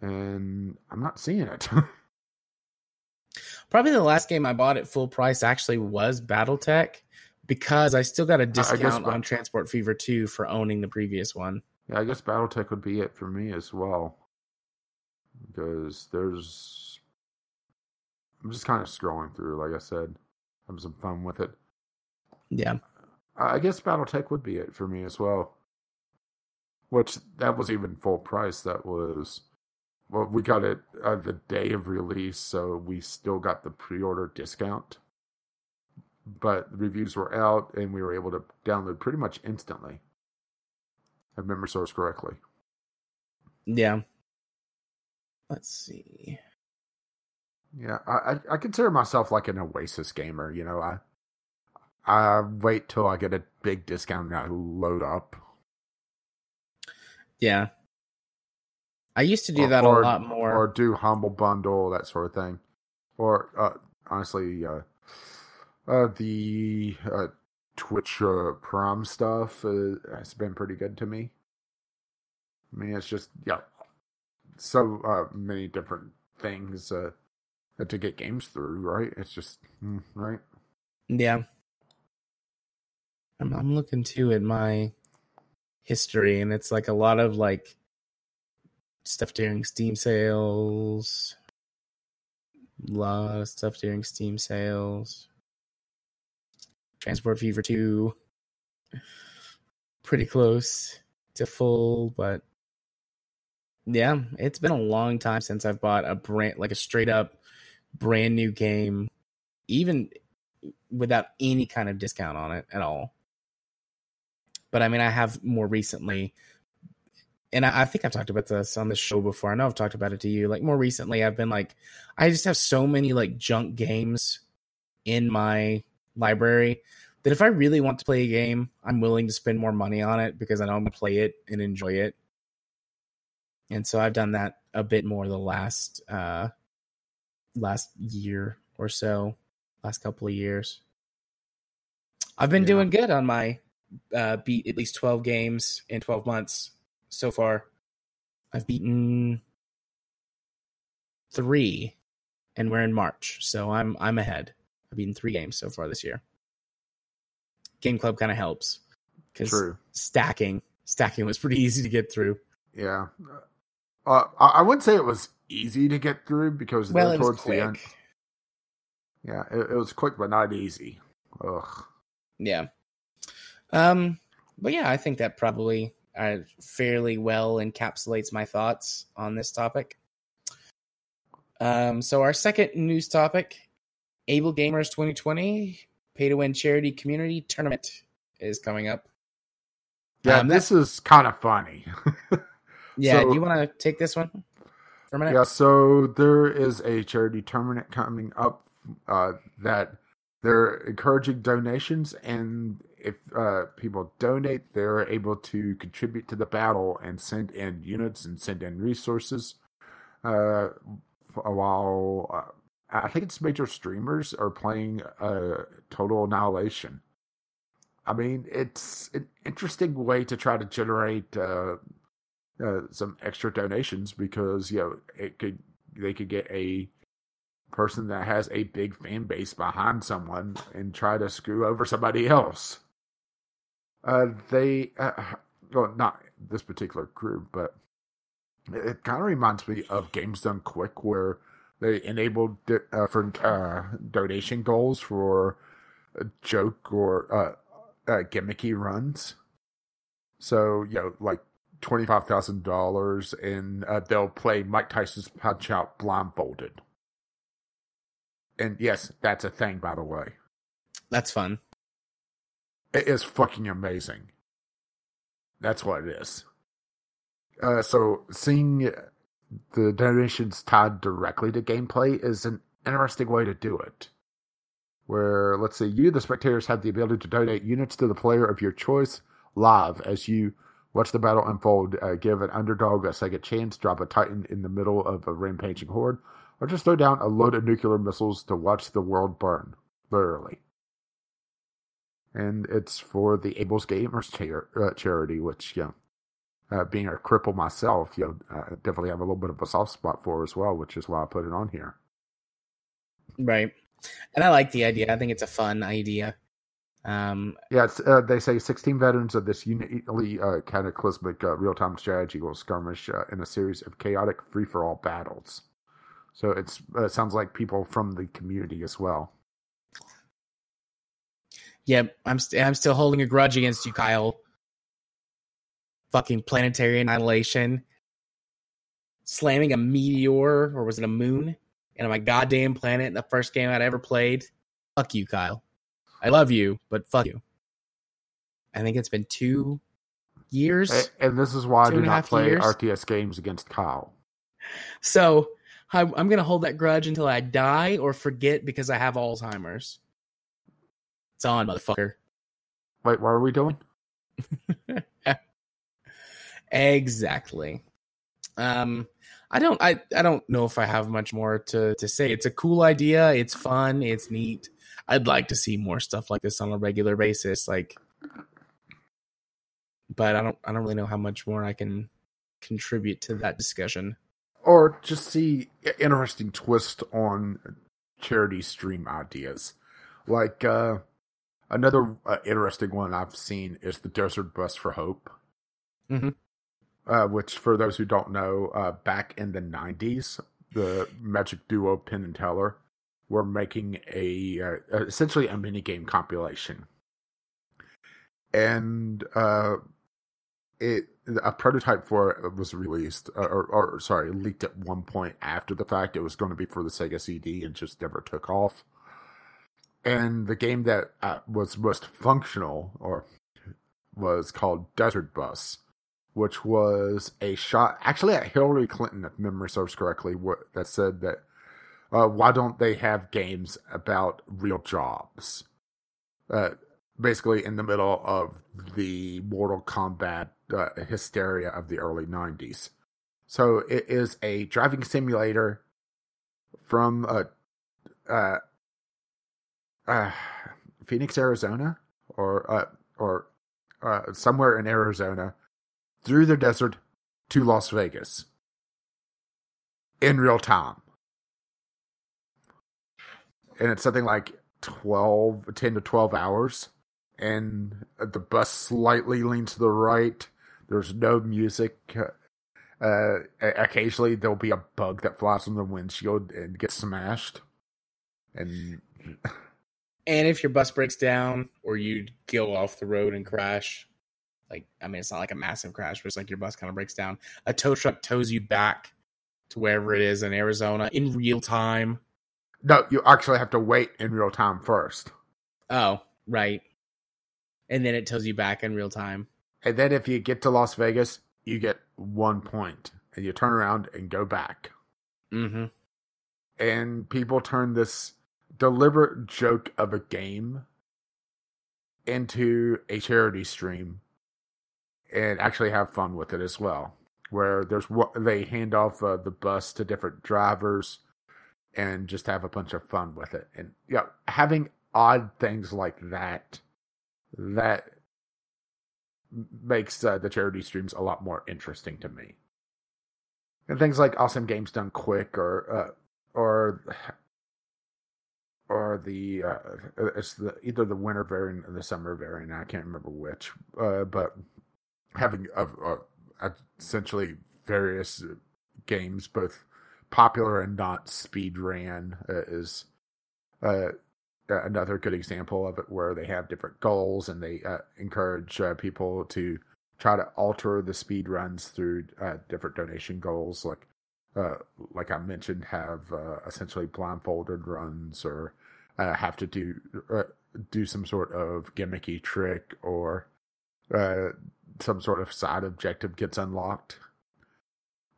And i'm not seeing it. Probably the last game i bought at full price actually was battletech because I still got a discount on Transport Fever 2 for owning the previous one. Yeah, I guess Battletech would be it for me as well. Because there's. I'm just kind of scrolling through, like I said. Having some fun with it. Yeah. I guess Battletech would be it for me as well. Which, that was even full price. That was. Well, we got it uh, the day of release, so we still got the pre order discount but the reviews were out and we were able to download pretty much instantly. I remember source correctly. Yeah. Let's see. Yeah, I, I consider myself like an Oasis gamer. You know, I I wait till I get a big discount and I load up. Yeah, I used to do or, that a lot more, or do humble bundle that sort of thing, or uh, honestly, uh, uh, the uh, Twitch uh, Prime stuff uh, has been pretty good to me. I mean, it's just yeah, so uh, many different things uh, to get games through, right? It's just mm, right. Yeah, I'm I'm looking too at my history, and it's like a lot of like stuff during Steam sales. A lot of stuff during Steam sales. Transport Fever 2 pretty close to full, but yeah, it's been a long time since I've bought a brand like a straight up brand new game, even without any kind of discount on it at all. But I mean, I have more recently, and I, I think I've talked about this on the show before. I know I've talked about it to you. Like more recently, I've been like, I just have so many like junk games in my library that if I really want to play a game, I'm willing to spend more money on it because I know I'm gonna play it and enjoy it. And so I've done that a bit more the last uh last year or so, last couple of years. I've been yeah. doing good on my uh beat at least 12 games in 12 months so far. I've beaten 3 and we're in March. So I'm I'm ahead. I've beaten 3 games so far this year. Game Club kind of helps because stacking stacking was pretty easy to get through. Yeah, uh, I wouldn't say it was easy to get through because well, towards the end. Yeah, it, it, was quick but not easy. Ugh. Yeah. Um, but yeah, I think that probably uh, fairly well encapsulates my thoughts on this topic. Um, so our second news topic, AbleGamers 2020 pay to win charity community tournament is coming up. Yeah, um, this is kind of funny. yeah, so, do you want to take this one for a minute? Yeah, so there is a charity tournament coming up uh, that they're encouraging donations, and if uh, people donate, they're able to contribute to the battle and send in units and send in resources. Uh, while uh, I think it's major streamers are playing uh, Total Annihilation. I mean, it's an interesting way to try to generate uh, uh, some extra donations because you know it could they could get a person that has a big fan base behind someone and try to screw over somebody else. Uh, they, uh, well, not this particular group, but it kind of reminds me of Games Done Quick, where they enabled uh, for uh, donation goals for a joke or uh, uh, gimmicky runs. So you know, like twenty five thousand dollars, and uh, they'll play Mike Tyson's Punch Out blindfolded. And yes, that's a thing, by the way. That's fun. It is fucking amazing. That's what it is. Uh, so seeing the donations tied directly to gameplay is an interesting way to do it. Where, let's say, you, the spectators, have the ability to donate units to the player of your choice live as you watch the battle unfold. Uh, give an underdog a second chance, drop a titan in the middle of a rampaging horde, or just throw down a load of nuclear missiles to watch the world burn, literally. And it's for the AbleGamers char- uh, charity, which, know, uh, being a cripple myself, you know, I definitely have a little bit of a soft spot for as well, which is why I put it on here. Right. And I like the idea. I think it's a fun idea. Um, yeah, uh, they say 16 veterans of this uniquely uh, cataclysmic uh, real time strategy will skirmish uh, in a series of chaotic free for all battles. So it's uh, it sounds like people from the community as well. Yeah, I'm st- I'm still holding a grudge against you, Kyle fucking planetary annihilation, slamming a meteor or was it a moon into my goddamn planet in the first game I'd ever played. Fuck you, Kyle. I love you, but fuck you. I think it's been two years. And, and this is why I do not play years. RTS games against Kyle. So I'm, I'm going to hold that grudge until I die or forget because I have Alzheimer's. It's on, motherfucker. Wait, what are we doing? Exactly. Um, I don't I, I don't know if I have much more to, to say. It's a cool idea, it's fun, it's neat. I'd like to see more stuff like this on a regular basis. Like but I don't I don't really know how much more I can contribute to that discussion. Or just see interesting twist on charity stream ideas. Like uh another uh, interesting one I've seen is the Desert Bus for Hope. Mm-hmm uh, which for those who don't know, uh, back in the '90s, the Magic Duo Penn and Teller were making a uh, essentially a mini game compilation, and uh, it a prototype for it was released, uh, or, or sorry, leaked at one point after the fact. It was going to be for the Sega CD and just never took off. And the game that uh, was most functional, or was called Desert Bus which was a shot actually at Hillary Clinton, if memory serves correctly, that said that uh, why don't they have games about real jobs? Uh, basically, in the middle of the Mortal Kombat uh, hysteria of the early 90s. So it is a driving simulator from uh, uh, uh, Phoenix, Arizona, or or somewhere in Arizona through the desert to Las Vegas in real time. And it's something like 12, 10 to 12 hours. And the bus slightly leans to the right. There's no music. Uh, occasionally, there'll be a bug that flies on the windshield and gets smashed. And. and if your bus breaks down or you go off the road and crash, like I mean, it's not like a massive crash, but it's like your bus kind of breaks down. A tow truck tows you back to wherever it is in Arizona in real time. No, you actually have to wait in real time first. Oh, right. And then it tells you back in real time. And then if you get to Las Vegas, you get one point, and you turn around and go back. Mm-hmm. And people turn this deliberate joke of a game into a charity stream and actually have fun with it as well. Where there's what they hand off uh, the bus to different drivers and just have a bunch of fun with it. And yeah, having odd things like that, that makes uh, the charity streams a lot more interesting to me. And things like awesome games done quick, or uh, or or the uh, it's the either the winter variant or the summer variant. I can't remember which, uh, but having a, a, essentially various games, both popular and not speed ran, uh, is uh, another good example of it, where they have different goals and they uh, encourage uh, people to try to alter the speed runs through different donation goals, like uh, like I mentioned, have uh, essentially blindfolded runs or uh, have to do uh, do some sort of gimmicky trick or uh, some sort of side objective gets unlocked.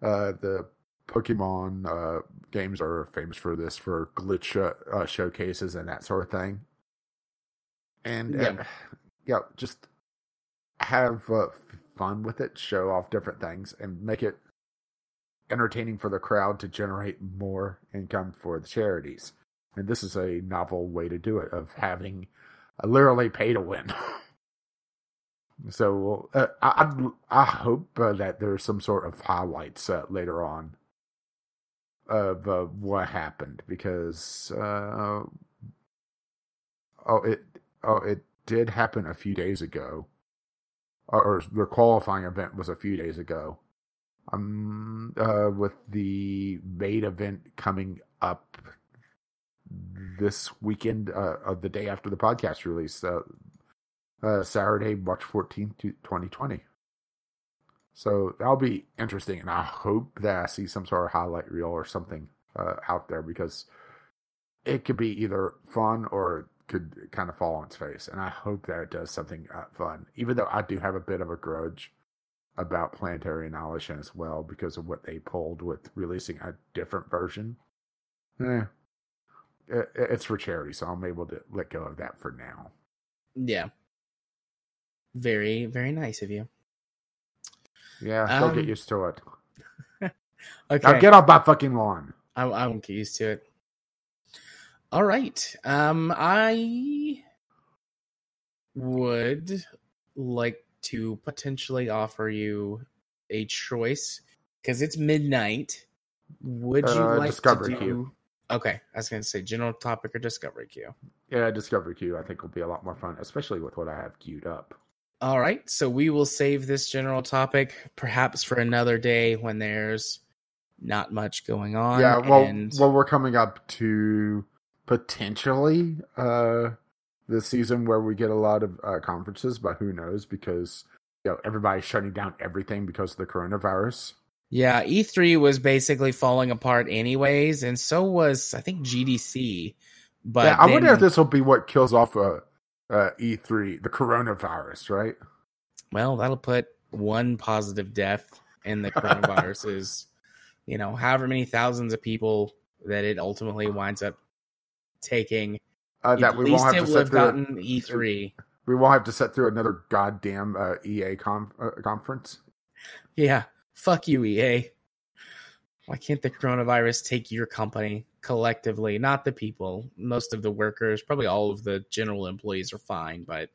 Uh, the Pokemon uh, games are famous for this, for glitch uh, showcases and that sort of thing. And yeah, yeah just have fun with it, show off different things, and make it entertaining for the crowd to generate more income for the charities. And this is a novel way to do it of having a literally pay to win. so uh, I I hope uh, that there's some sort of highlights uh, later on of uh, what happened because uh, oh it oh it did happen a few days ago. Or, or the qualifying event was a few days ago. Um, uh, with the main event coming up this weekend uh, the day after the podcast release, uh, Saturday, March 14th, 2020. So that'll be interesting, and I hope that I see some sort of highlight reel or something uh, out there because it could be either fun or could kind of fall on its face. And I hope that it does something uh, fun, even though I do have a bit of a grudge about Planetary Annihilation as well because of what they pulled with releasing a different version. Eh, it, it's for charity, so I'm able to let go of that for now. Yeah. Very, very nice of you. Yeah, um, don't get used to it. okay. Now get off my fucking lawn. I, I won't get used to it. All right. Um, I would like to potentially offer you a choice because it's midnight. Would you uh, like Discovery to do? Queue. Okay, I was going to say general topic or Discovery queue. Yeah, Discovery queue. I think will be a lot more fun, especially with what I have queued up. All right, so we will save this general topic perhaps for another day when there's not much going on. Yeah, well, and... well, we're coming up to potentially uh this season where we get a lot of uh, conferences, but who knows because you know everybody's shutting down everything because of the coronavirus. Yeah, E3 was basically falling apart anyways, and so was I think GDC. But yeah, I then, wonder if this will be what kills off uh, uh, E3, the coronavirus, right? Well, that'll put one positive death in the coronavirus is, you know, however many thousands of people that it ultimately winds up taking uh, that we won't have to have gotten E3. We won't have to set through another goddamn uh, EA com- uh, conference. Yeah, fuck you, EA. Why can't the coronavirus take your company collectively, not the people? Most of the workers, probably all of the general employees are fine, but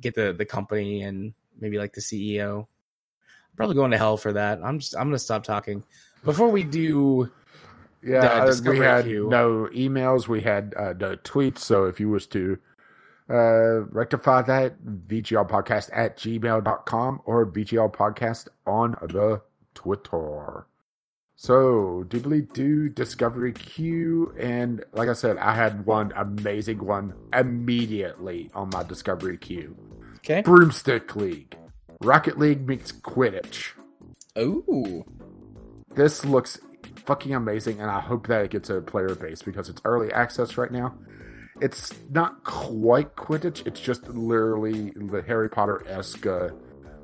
get the the company and maybe like the CEO. I'm probably going to hell for that. I'm just I'm gonna stop talking before we do yeah, uh, we had no emails. We had uh, no tweets. So if you was to uh, rectify that, VGL podcast at gmail.com or VGL podcast on the Twitter. So, doobly do Discovery Queue. And like I said, I had one amazing one immediately on my Discovery Queue. Okay. Broomstick League. Rocket League meets Quidditch. Ooh. This looks fucking amazing, and I hope that it gets a player base because it's early access right now. It's not quite Quidditch; it's just literally the Harry Potter esque uh,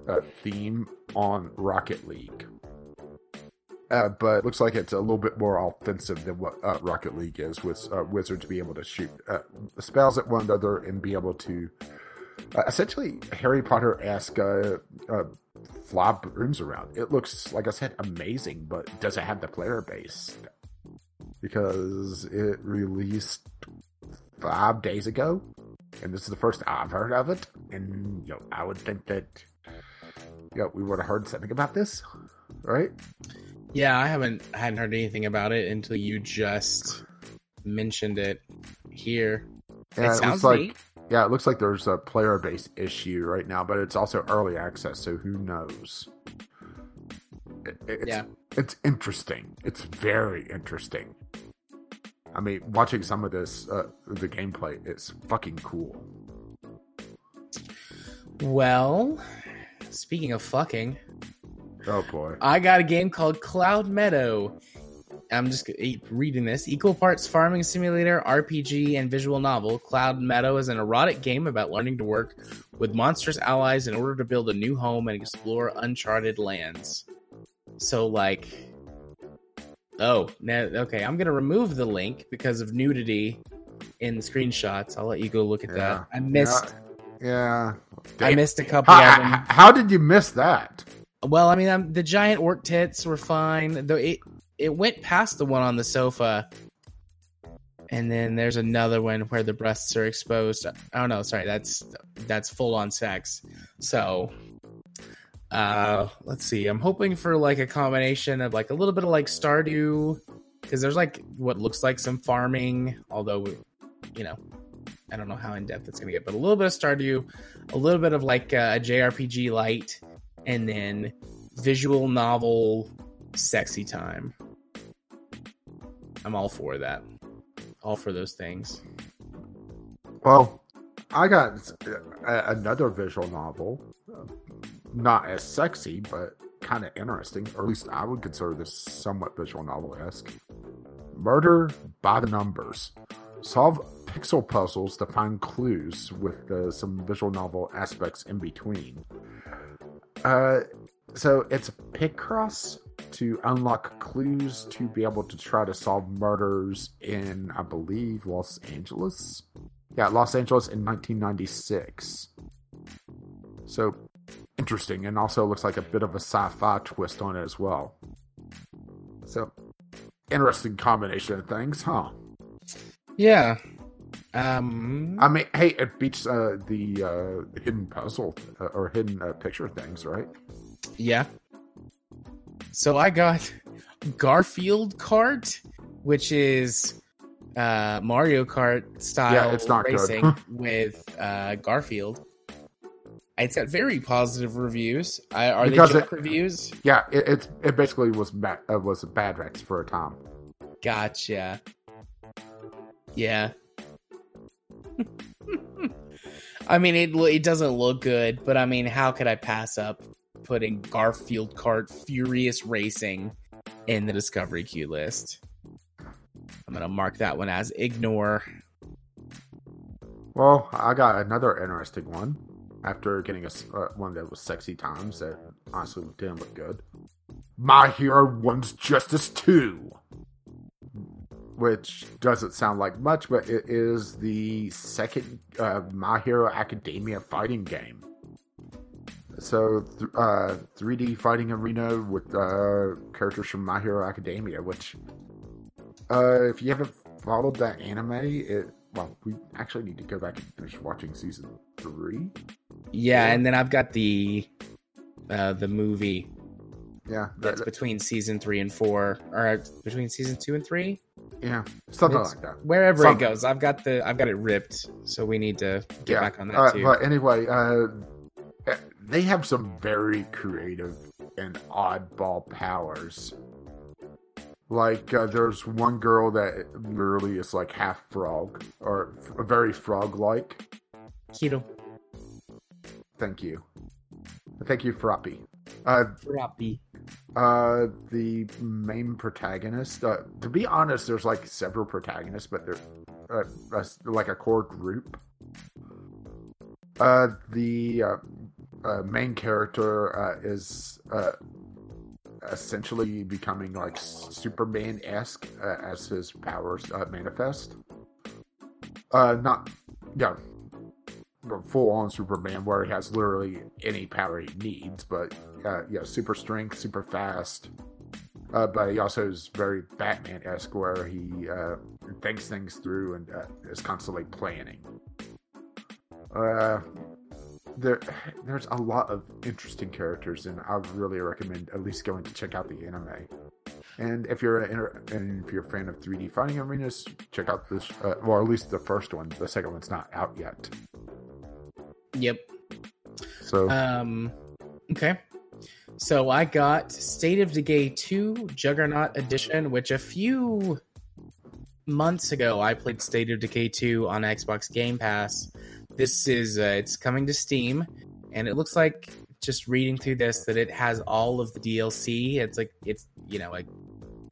uh, theme on Rocket League. Uh, but looks like it's a little bit more offensive than what uh, Rocket League is, with uh, wizards be able to shoot uh, spells at one another and be able to uh, essentially Harry Potter esque uh, fly brooms around. It looks, like I said, amazing, but does it have the player base? Because it released five days ago, and this is the first I've heard of it. And you know, I would think that you we would have heard something about this, right? Yeah, I haven't hadn't heard anything about it until you just mentioned it. here. Yeah, it it sounds looks like neat. yeah, it looks like there's a player base issue right now, but it's also early access, so who knows? It- it's, Yeah. it's interesting. It's very interesting. I mean, watching some of this, uh, the gameplay is fucking cool. Well, speaking of fucking, Oh boy. I got a game called Cloud Meadow. I'm just reading this. Equal parts farming simulator, RPG, and visual novel. Cloud Meadow is an erotic game about learning to work with monstrous allies in order to build a new home and explore uncharted lands. So, like, oh, now, okay, I'm gonna remove the link because of nudity in the screenshots. I'll let you go look at Yeah. that. I missed, Yeah. I missed a couple How, of them. how- how did you miss that? Well, I mean, um, the giant orc tits were fine. Though it it went past the one on the sofa, and then there's another one where the breasts are exposed. Oh no, sorry, that's that's full on sex. So, uh, let's see. I'm hoping for like a combination of like a little bit of like Stardew, because there's like what looks like some farming, although you know. I don't know how in depth it's gonna get, but a little bit of Stardew, a little bit of like uh, a JRPG light, and then visual novel sexy time. I'm all for that. All for those things. Well, I got uh, another visual novel, not as sexy, but kind of interesting, or at least I would consider this somewhat visual novel esque. Murder by the Numbers. Solve pixel puzzles to find clues with uh, some visual novel aspects in between. Uh, so it's a Picross to unlock clues to be able to try to solve murders in, I believe, Los Angeles. Yeah, Los Angeles in 1996. So interesting, and also looks like a bit of a sci-fi twist on it as well. So interesting combination of things, huh? Yeah. Um I mean, hey, it beats uh, the uh, hidden puzzle uh, or hidden uh, picture things, right? yeah. So I got Garfield Kart, which is uh Mario Kart style Yeah, it's not good. racing with uh Garfield. It's got very positive reviews. I, are Because they it- reviews? Yeah, it it, it basically was bad uh, was a bad Rex for a time. Gotcha. Yeah. I mean, it it doesn't look good, but I mean, how could I pass up putting Garfield Kart Furious Racing in the Discovery Queue list? I'm gonna mark that one as ignore. Well, I got another interesting one after getting a uh, one that was sexy times that honestly didn't look good. My Hero One's Justice 2. Which doesn't sound like much, but it is the second uh, My Hero Academia fighting game. So, th- uh, 3D fighting arena with uh, characters from My Hero Academia, which, uh, if you haven't followed that anime, it well, we actually need to go back and finish watching season three. Yeah, Yeah. and then I've got the uh the movie Yeah, that's that- between season three and four, or between season two and three. yeah, something It's- like that. Wherever Something. it goes, I've got the I've got it ripped, so we need to get yeah, back on that uh, too. but anyway, uh, they have some very creative and oddball powers. Like, uh, there's one girl that literally is like half frog, or f- very frog-like. Keto Thank you, thank you, Froppy. Uh, Floppy. Uh, the main protagonist. Uh, to be honest, there's like several protagonists, but they're uh, uh, like a core group. Uh, the uh, uh, main character uh, is uh, essentially becoming like Superman esque uh, as his powers uh, manifest. Uh, not yeah, full on Superman where he has literally any power he needs, but uh, yeah, super strength, super fast. Uh, but he also is very Batman esque, where he uh, thinks things through and uh, is constantly planning. Uh, there, there's a lot of interesting characters, and I really recommend at least going to check out the anime. And if you're a, and if you're a fan of 3D fighting arenas, check out this. Uh, well, at least the first one. The second one's not out yet. Yep. So Um, okay. So I got State of Decay 2 Juggernaut Edition, which a few months ago I played State of Decay 2 on Xbox Game Pass. This is uh, it's coming to Steam, and it looks like just reading through this that it has all of the DLC. It's like it's you know like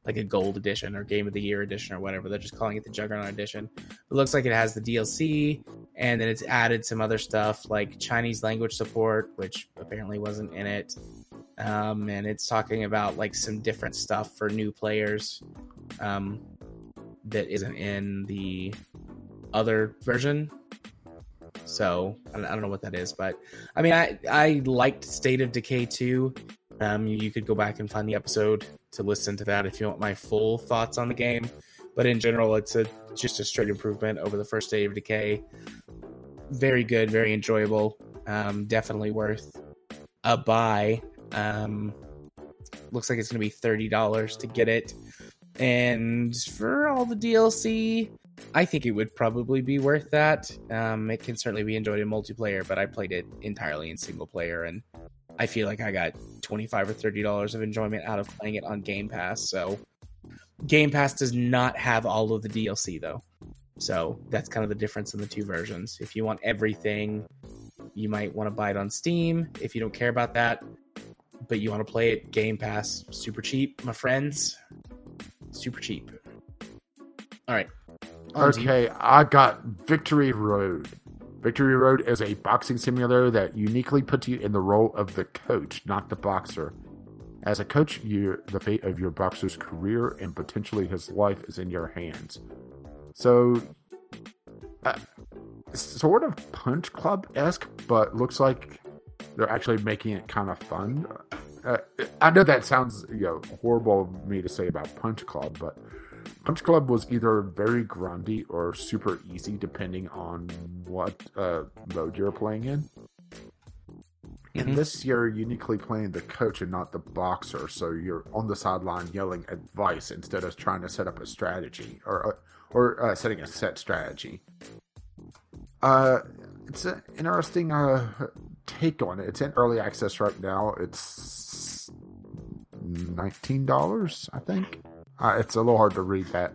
like a gold edition or game of the year edition or whatever. They're just calling it the Juggernaut edition. It looks like it has the DLC and then it's added some other stuff like Chinese language support, which apparently wasn't in it. Um, and it's talking about like some different stuff for new players um, that isn't in the other version. So I don't, know what that is, but I mean, I I liked State of Decay 2. Um, you, could go back and find the episode to listen to that if you want my full thoughts on the game. But in general, it's a just a straight improvement over the first State of Decay. Very good, very enjoyable. Um, definitely worth a buy. Um, looks like it's going to be thirty dollars to get it, and for all the DLC, I think it would probably be worth that. Um, it can certainly be enjoyed in multiplayer, but I played it entirely in single player, and I feel like I got twenty five or thirty dollars of enjoyment out of playing it on Game Pass. So, Game Pass does not have all of the DLC though, so that's kind of the difference in the two versions. If you want everything, you might want to buy it on Steam. If you don't care about that, but you want to play it Game Pass, super cheap, my friends, super cheap. All right. Okay, I got Victory Road. Victory Road is a boxing simulator that uniquely puts you in the role of the coach, not the boxer. As a coach, you the fate of your boxer's career and potentially his life is in your hands. So, uh, sort of Punch Club esque, but looks like they're actually making it kind of fun. Uh, I know that sounds you know horrible of me to say about Punch Club, but Punch Club was either very grindy or super easy, depending on what uh, mode you're playing in. And this year, uniquely playing the coach and not the boxer, so you're on the sideline yelling advice instead of trying to set up a strategy or or uh, setting a set strategy. Uh, it's an interesting uh, take on it. It's in early access right now. It's nineteen dollars, I think. Uh, it's a little hard to read that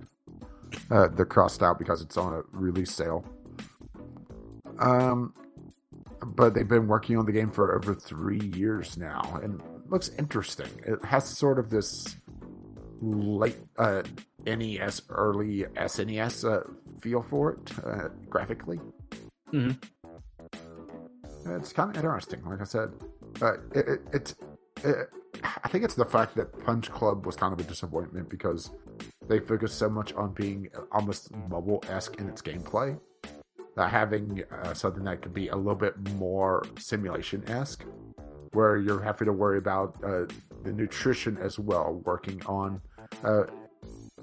uh, the crossed out because it's on a release sale. Um, but they've been working on the game for over three years now, and looks interesting. It has sort of this late uh, NES, early SNES uh, feel for it uh, graphically. Mhm. It's kind of interesting, like I said. Uh, it, it, it's, it, I think it's the fact that Punch Club was kind of a disappointment because they focused so much on being almost mobile esque in its gameplay that having uh, something that could be a little bit more simulation esque, where you're having to worry about uh, the nutrition as well, working on uh,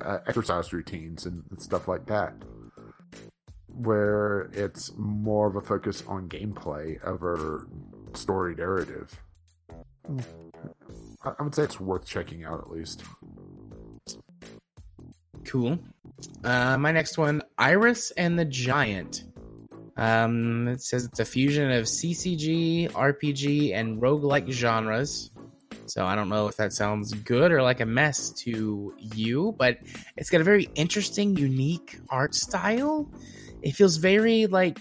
uh, exercise routines and stuff like that, where it's more of a focus on gameplay over story narrative. I would say it's worth checking out at least. Cool. Uh, my next one, Iris and the Giant. Um, it says it's a fusion of CCG, RPG, and roguelike genres. So I don't know if that sounds good or like a mess to you, but it's got a very interesting, unique art style. It feels very like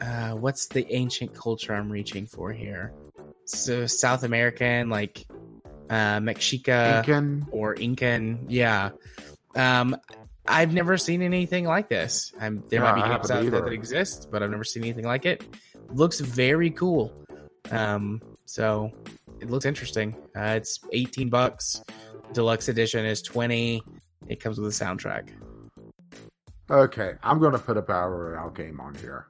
uh, what's the ancient culture I'm reaching for here? So South American, like uh, Mexica Incan, or Incan. Yeah. Um, I've never seen anything like this. I'm, there Yeah, might be games out there that exist, but I've never seen anything like it. Looks very cool. Um, so it looks interesting. Uh, it's 18 bucks. Deluxe edition is 20. It comes with a soundtrack. Okay, I'm going to put a battle royale game on here.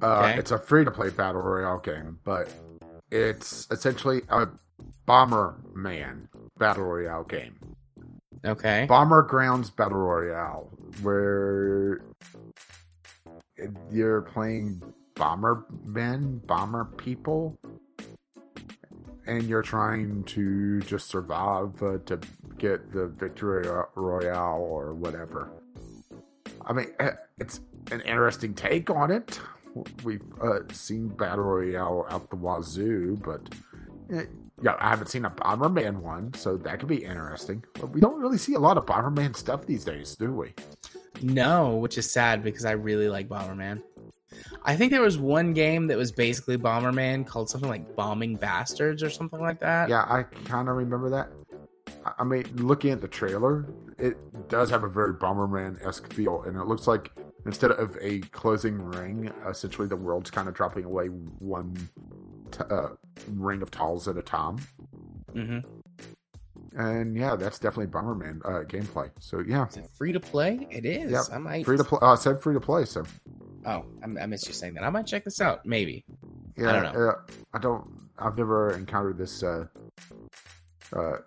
Uh, Okay. It's a free to play battle royale game, but it's essentially a bomber man battle royale game. Okay. Bomber Grounds battle royale, where you're playing bomber men, bomber people, and you're trying to just survive uh, to get the victory royale or whatever. I mean, eh, it's an interesting take on it. We've uh, seen battle royale out the wazoo, but eh, yeah, I haven't seen a Bomberman one, so that could be interesting. But we don't really see a lot of Bomberman stuff these days, do we? No, which is sad because I really like Bomberman. I think there was one game that was basically Bomberman called something like Bombing Bastards or something like that. Yeah, I kind of remember that. I mean, looking at the trailer, it does have a very Bomberman esque feel, and it looks like instead of a closing ring, essentially the world's kind of dropping away one t- uh, ring of tiles at a time. Mm-hmm. And yeah, that's definitely Bomberman uh, gameplay. So yeah, free to play? It is. Yep. I might free to play. Uh, I said free to play. So oh, I, I missed you saying that. I might check this out. Maybe. Yeah, I don't know. Uh, I don't. I've never encountered this uh, uh,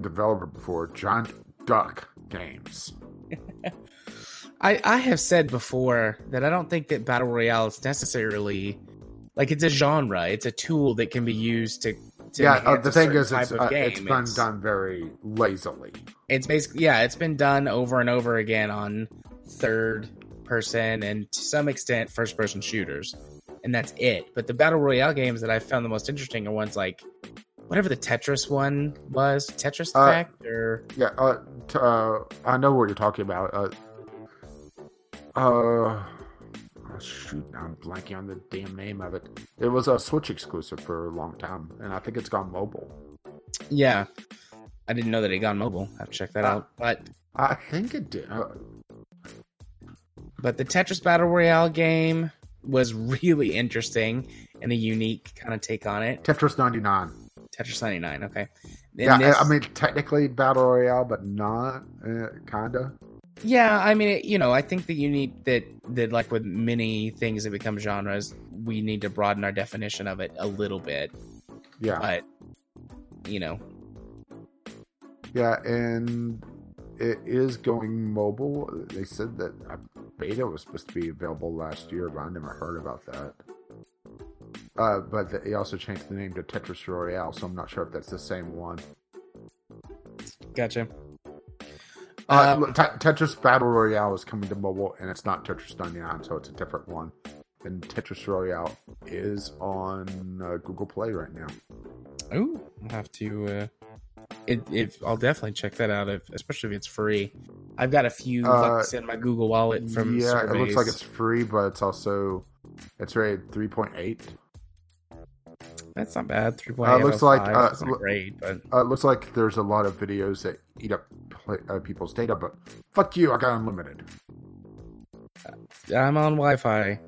developer before. Giant Duck Games. I I have said before that I don't think that battle royale is necessarily like it's a genre. It's a tool that can be used to. to yeah, uh, the thing is, it's, uh, it's been it's, done very lazily. It's basically yeah, it's been done over and over again on third person and to some extent first person shooters, and that's it. But the battle royale games that I found the most interesting are ones like whatever the Tetris one was, Tetris uh, Effect, or yeah, uh, t- uh, I know what you're talking about. Uh, uh shoot, I'm blanking on the damn name of it. It was a Switch exclusive for a long time, and I think it's gone mobile. Yeah, I didn't know that it got mobile. I have to check that uh, out. But I think it did. But the Tetris Battle Royale game was really interesting and a unique kind of take on it. Tetris 99. Tetris 99, okay. yeah, this... I mean, technically Battle Royale, but not, uh, kind of. Yeah, I mean, it, you know, I think that you need that that like with many things that become genres, we need to broaden our definition of it a little bit. Yeah, but you know, yeah, and it is going mobile. They said that a beta was supposed to be available last year, but I never heard about that. Uh, but they also changed the name to Tetris Royale, so I'm not sure if that's the same one. Gotcha. Uh, um, Tetris Battle Royale is coming to mobile, and it's not Tetris 99, so it's a different one. And Tetris Royale is on uh, Google Play right now. Oh, I'll have to. It, it, I'll definitely check that out, if, especially if it's free. I've got a few uh, in my Google Wallet from. Yeah, surveys. it looks like it's free, but it's also it's rated 3.8. That's not bad. Three point eight. Uh, looks like uh, great, but uh, looks like there's a lot of videos that eat up uh, people's data. But fuck you, I got unlimited. I'm on Wi-Fi.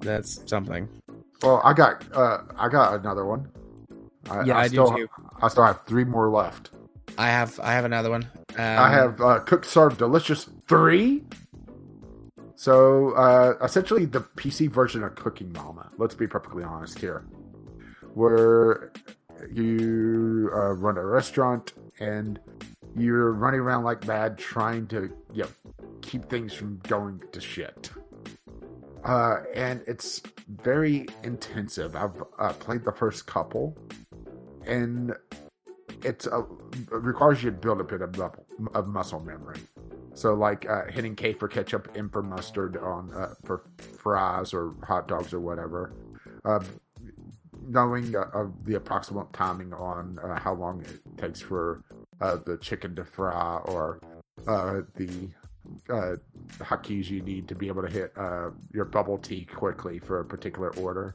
That's something. Well, I got uh, I got another one. I, yeah, I, I still, do too. I still have three more left. I have I have another one. Um, I have uh, Cook Serve Delicious three. So uh, essentially, the PC version of Cooking Mama. Let's be perfectly honest here, where you uh, run a restaurant and you're running around like mad trying to you know, keep things from going to shit. Uh, and it's very intensive. I've uh, played the first couple, and it's a, it requires you to build a bit of, of muscle memory. So like uh, hitting K for ketchup, M for mustard on uh, for fries or hot dogs or whatever. Uh, knowing uh, the approximate timing on uh, how long it takes for uh, the chicken to fry or the hotkeys you need to be able to hit your bubble tea quickly for a particular order.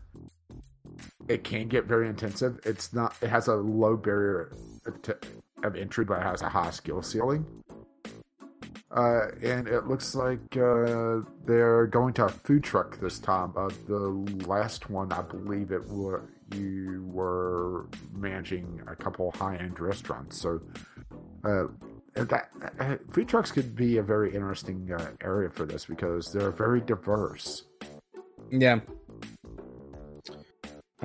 It can get very intensive. It's not. It has a low barrier to, of entry, but it has a high skill ceiling. Uh, and it looks like uh, they're going to a food truck this time. Uh, the last one, I believe it was you were managing a couple high-end restaurants. So uh, that uh, food trucks could be a very interesting uh, area for this because they're very diverse. Yeah.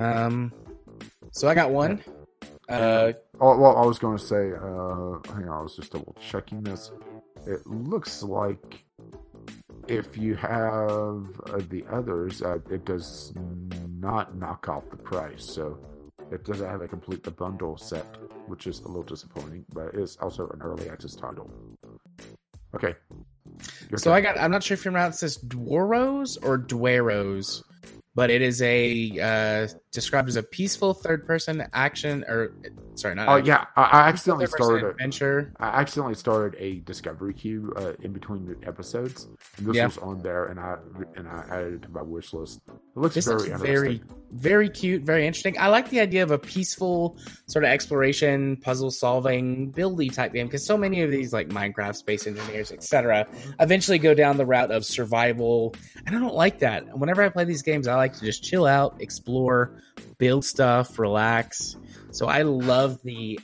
Um. So I got one. Uh. Oh, well, I was going to say. Uh, hang on, I was just double checking this it looks like if you have uh, the others, uh, it does not knock off the price. So it doesn't have a complete the bundle set, which is a little disappointing, but it is also an early access title. Okay. Your So turn. I got. I'm not sure if you're around. It says Dwarrows or Dwarrows, but it is a uh, described as a peaceful third-person action, or sorry, not. Oh action, yeah, I, I accidentally started. A, adventure. I accidentally started a discovery queue uh, in between the episodes, and this Yeah. was on there, and I and I added it to my wish list. It looks This very looks interesting. very, very cute, very interesting. I like the idea of a peaceful sort of exploration, puzzle solving, buildy type game because so many of these like Minecraft, Space Engineers, etc., eventually go down the route of survival, and I don't like that. Whenever I play these games, I like to just chill out, explore, build stuff, relax. So I love the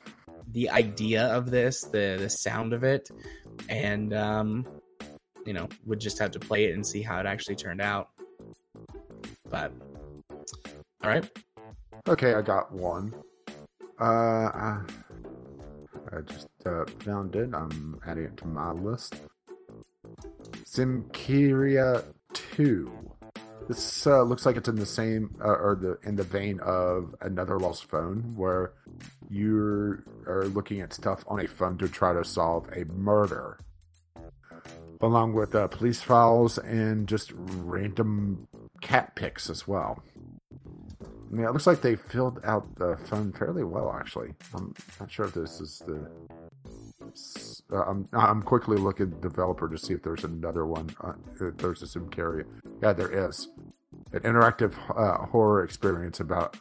the idea of this, the the sound of it, and um, you know, would just have to play it and see how it actually turned out. But all right, Okay, I got one. Uh, I, I just uh, found it. I'm adding it to my list. Simulacra Two. This uh, looks like it's in the same uh, or the in the vein of another lost phone, where you are looking at stuff on a phone to try to solve a murder, along with uh, police files and just random cat pics as well. Yeah, it looks like they filled out the phone fairly well, actually. I'm not sure if this is the. Uh, I'm I'm quickly looking at the developer to see if there's another one. Uh, if there's a sim Simulacra. Yeah, there is. An interactive uh, horror experience about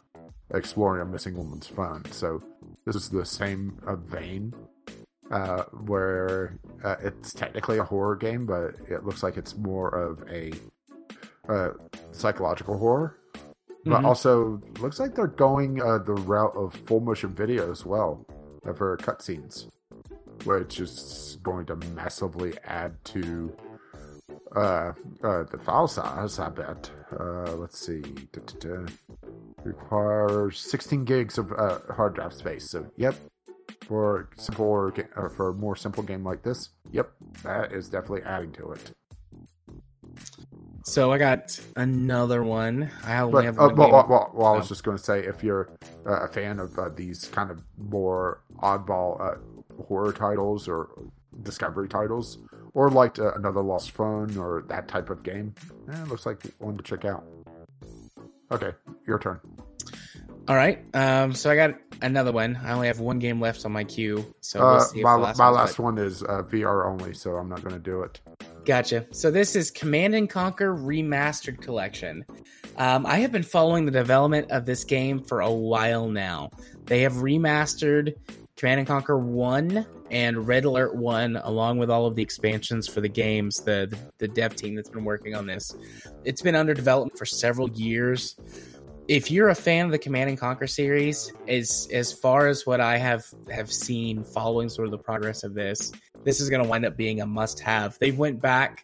exploring a missing woman's phone. So this is the same uh, vein, uh, where uh, it's technically a horror game, but it looks like it's more of a uh, psychological horror but Mhm. also looks like they're going uh, the route of full motion video as well for cutscenes, which is going to massively add to uh, uh, the file size. I bet. Uh, let's see. Da-da-da. Requires 16 gigs of uh, hard drive space. So, yep. For simple ga- uh, for a more simple game like this, yep, that is definitely adding to it. So I got another one. I only But have uh, one well, well, well, well, I was just going to say, if you're uh, a fan of uh, these kind of more oddball uh, horror titles or discovery titles, or liked uh, another Lost Phone or that type of game, eh, it looks like one to check out. Okay, your turn. All right. Um. So I got another one. I only have one game left on my queue. So we'll Uh, my last my last one is uh, VR only, so I'm not going to do it. Gotcha. So this is Command and Conquer Remastered Collection. Um, I have been following the development of this game for a while now. They have remastered Command and Conquer One and Red Alert One, along with all of the expansions for the games. The, the the dev team that's been working on this, it's been under development for several years. If you're a fan of the Command and Conquer series, as as far as what I have have seen following sort of the progress of this, this is going to wind up being a must have. They've went back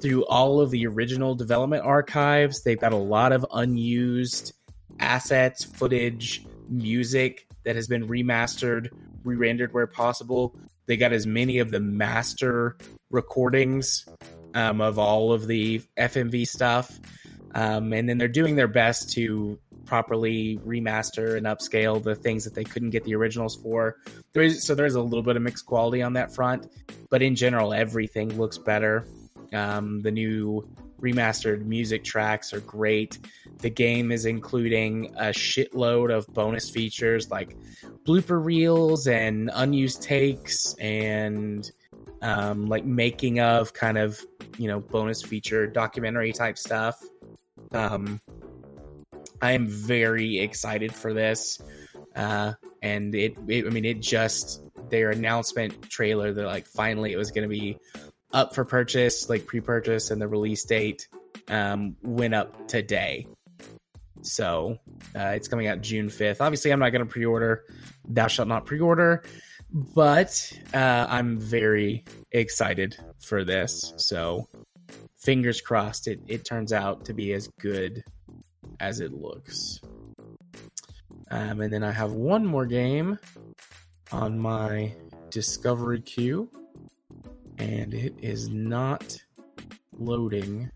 through all of the original development archives. They've got a lot of unused assets, footage, music that has been remastered, re-rendered where possible. They got as many of the master recordings um, of all of the FMV stuff. Um, and then they're doing their best to properly remaster and upscale the things that they couldn't get the originals for. There is so there's a little bit of mixed quality on that front, but in general, everything looks better. Um, the new remastered music tracks are great. The game is including a shitload of bonus features like blooper reels and unused takes and um, like making of kind of you know bonus feature documentary type stuff. Um, I am very excited for this, uh, and it, it. I mean, it just their announcement trailer. They're like, finally, it was going to be up for purchase, like pre-purchase, and the release date um, went up today. So uh, it's coming out June fifth. Obviously, I'm not going to pre-order. Thou shalt not pre-order, but uh, I'm very excited for this. So fingers crossed, it it turns out to be as good as it looks. Um, and then I have one more game on my discovery queue, and it is not loading.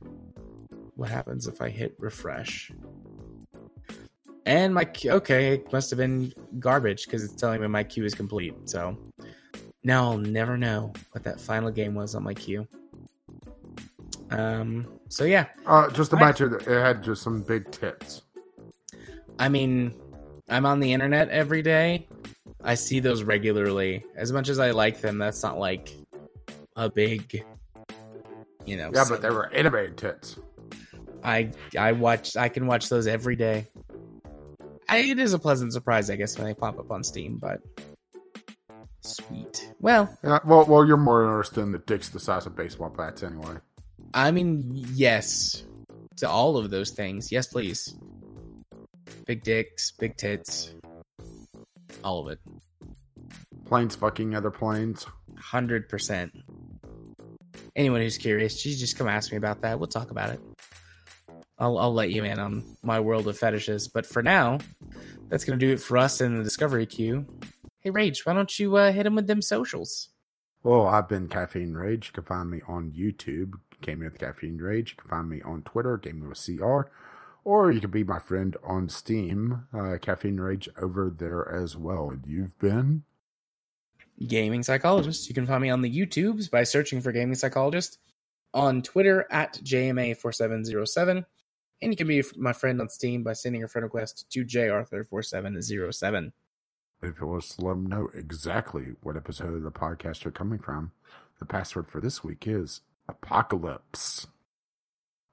What happens if I hit refresh? And my okay, it must have been garbage because it's telling me my queue is complete. So now I'll never know what that final game was on my queue. Um. So yeah, Uh, just imagine that it had just some big tits. I mean, I'm on the internet every day. I see those regularly. As much as I like them, that's not like a big, you know. Yeah, but they were animated tits. I I watch. I can watch those every day. I, it is a pleasant surprise, I guess, when they pop up on Steam. But sweet. Well, Yeah, well, well, you're more interested in the dicks the size of baseball bats, anyway. I mean, yes to all of those things. Yes, please. Big dicks, big tits, all of it. Planes fucking other planes. Hundred percent. Anyone who's curious, you just come ask me about that. We'll talk about it. I'll I'll let you in on my world of fetishes. But for now, that's gonna do it for us in the discovery queue. Hey Rage, why don't you uh, hit him with them socials? Well, I've been Caffeine Rage. You can find me on YouTube, Gaming with Caffeine Rage. You can find me on Twitter, Gaming with CR. Or you can be my friend on Steam, uh, Caffeine Rage over there as well. And you've been? Gaming Psychologist. You can find me on the YouTubes by searching for Gaming Psychologist, on Twitter at JMA4707, and you can be my friend on Steam by sending a friend request to JArthur4707. If it was to let them know exactly what episode of the podcast you're coming from, the password for this week is Apocalypse.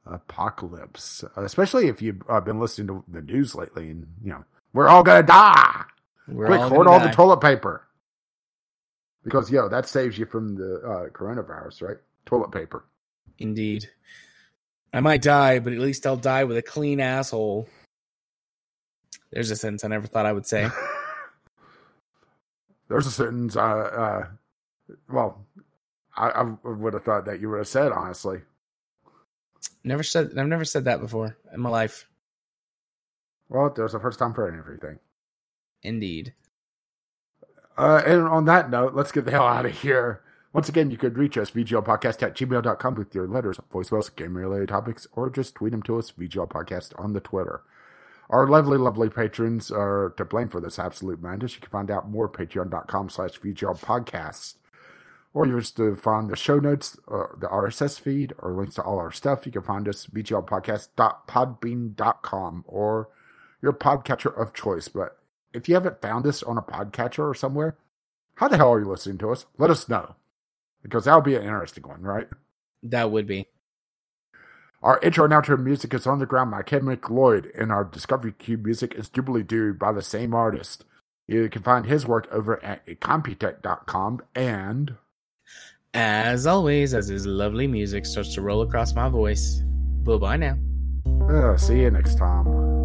Apocalypse. Especially if you've uh, been listening to the news lately and, you know, we're all going to die. We're Quick, all hoard all die. the toilet paper. Because, yo, that saves you from the uh, coronavirus, right? Toilet paper. Indeed. I might die, but at least I'll die with a clean asshole. There's a sentence I never thought I would say. There's a sentence, uh, uh, well, I, I would have thought that you would have said, honestly. Never said I've never said that before in my life. Well, there's a first time for everything. Indeed. Uh, and on that note, let's get the hell out of here. Once again, you could reach us, VGLpodcast at gmail.com with your letters, voicemails, game related topics, or just tweet them to us, VGL Podcast on the Twitter. Our lovely, lovely patrons are to blame for this absolute madness. You can find out more at patreon.com slash VGL Podcast. Or you just to find the show notes, or the RSS feed, or links to all our stuff. You can find us VGLpodcast.podbean.com or your podcatcher of choice. But if you haven't found us on a podcatcher or somewhere, how the hell are you listening to us? Let us know. Because that'll be an interesting one, right? That would be. Our intro and outro music is On the Ground by Kevin MacLeod, and our Discovery Queue music is Jubilee Dude by the same artist. You can find his work over at incompetech.com and As always, as his lovely music starts to roll across my voice. Bye bye now. uh, see you next time.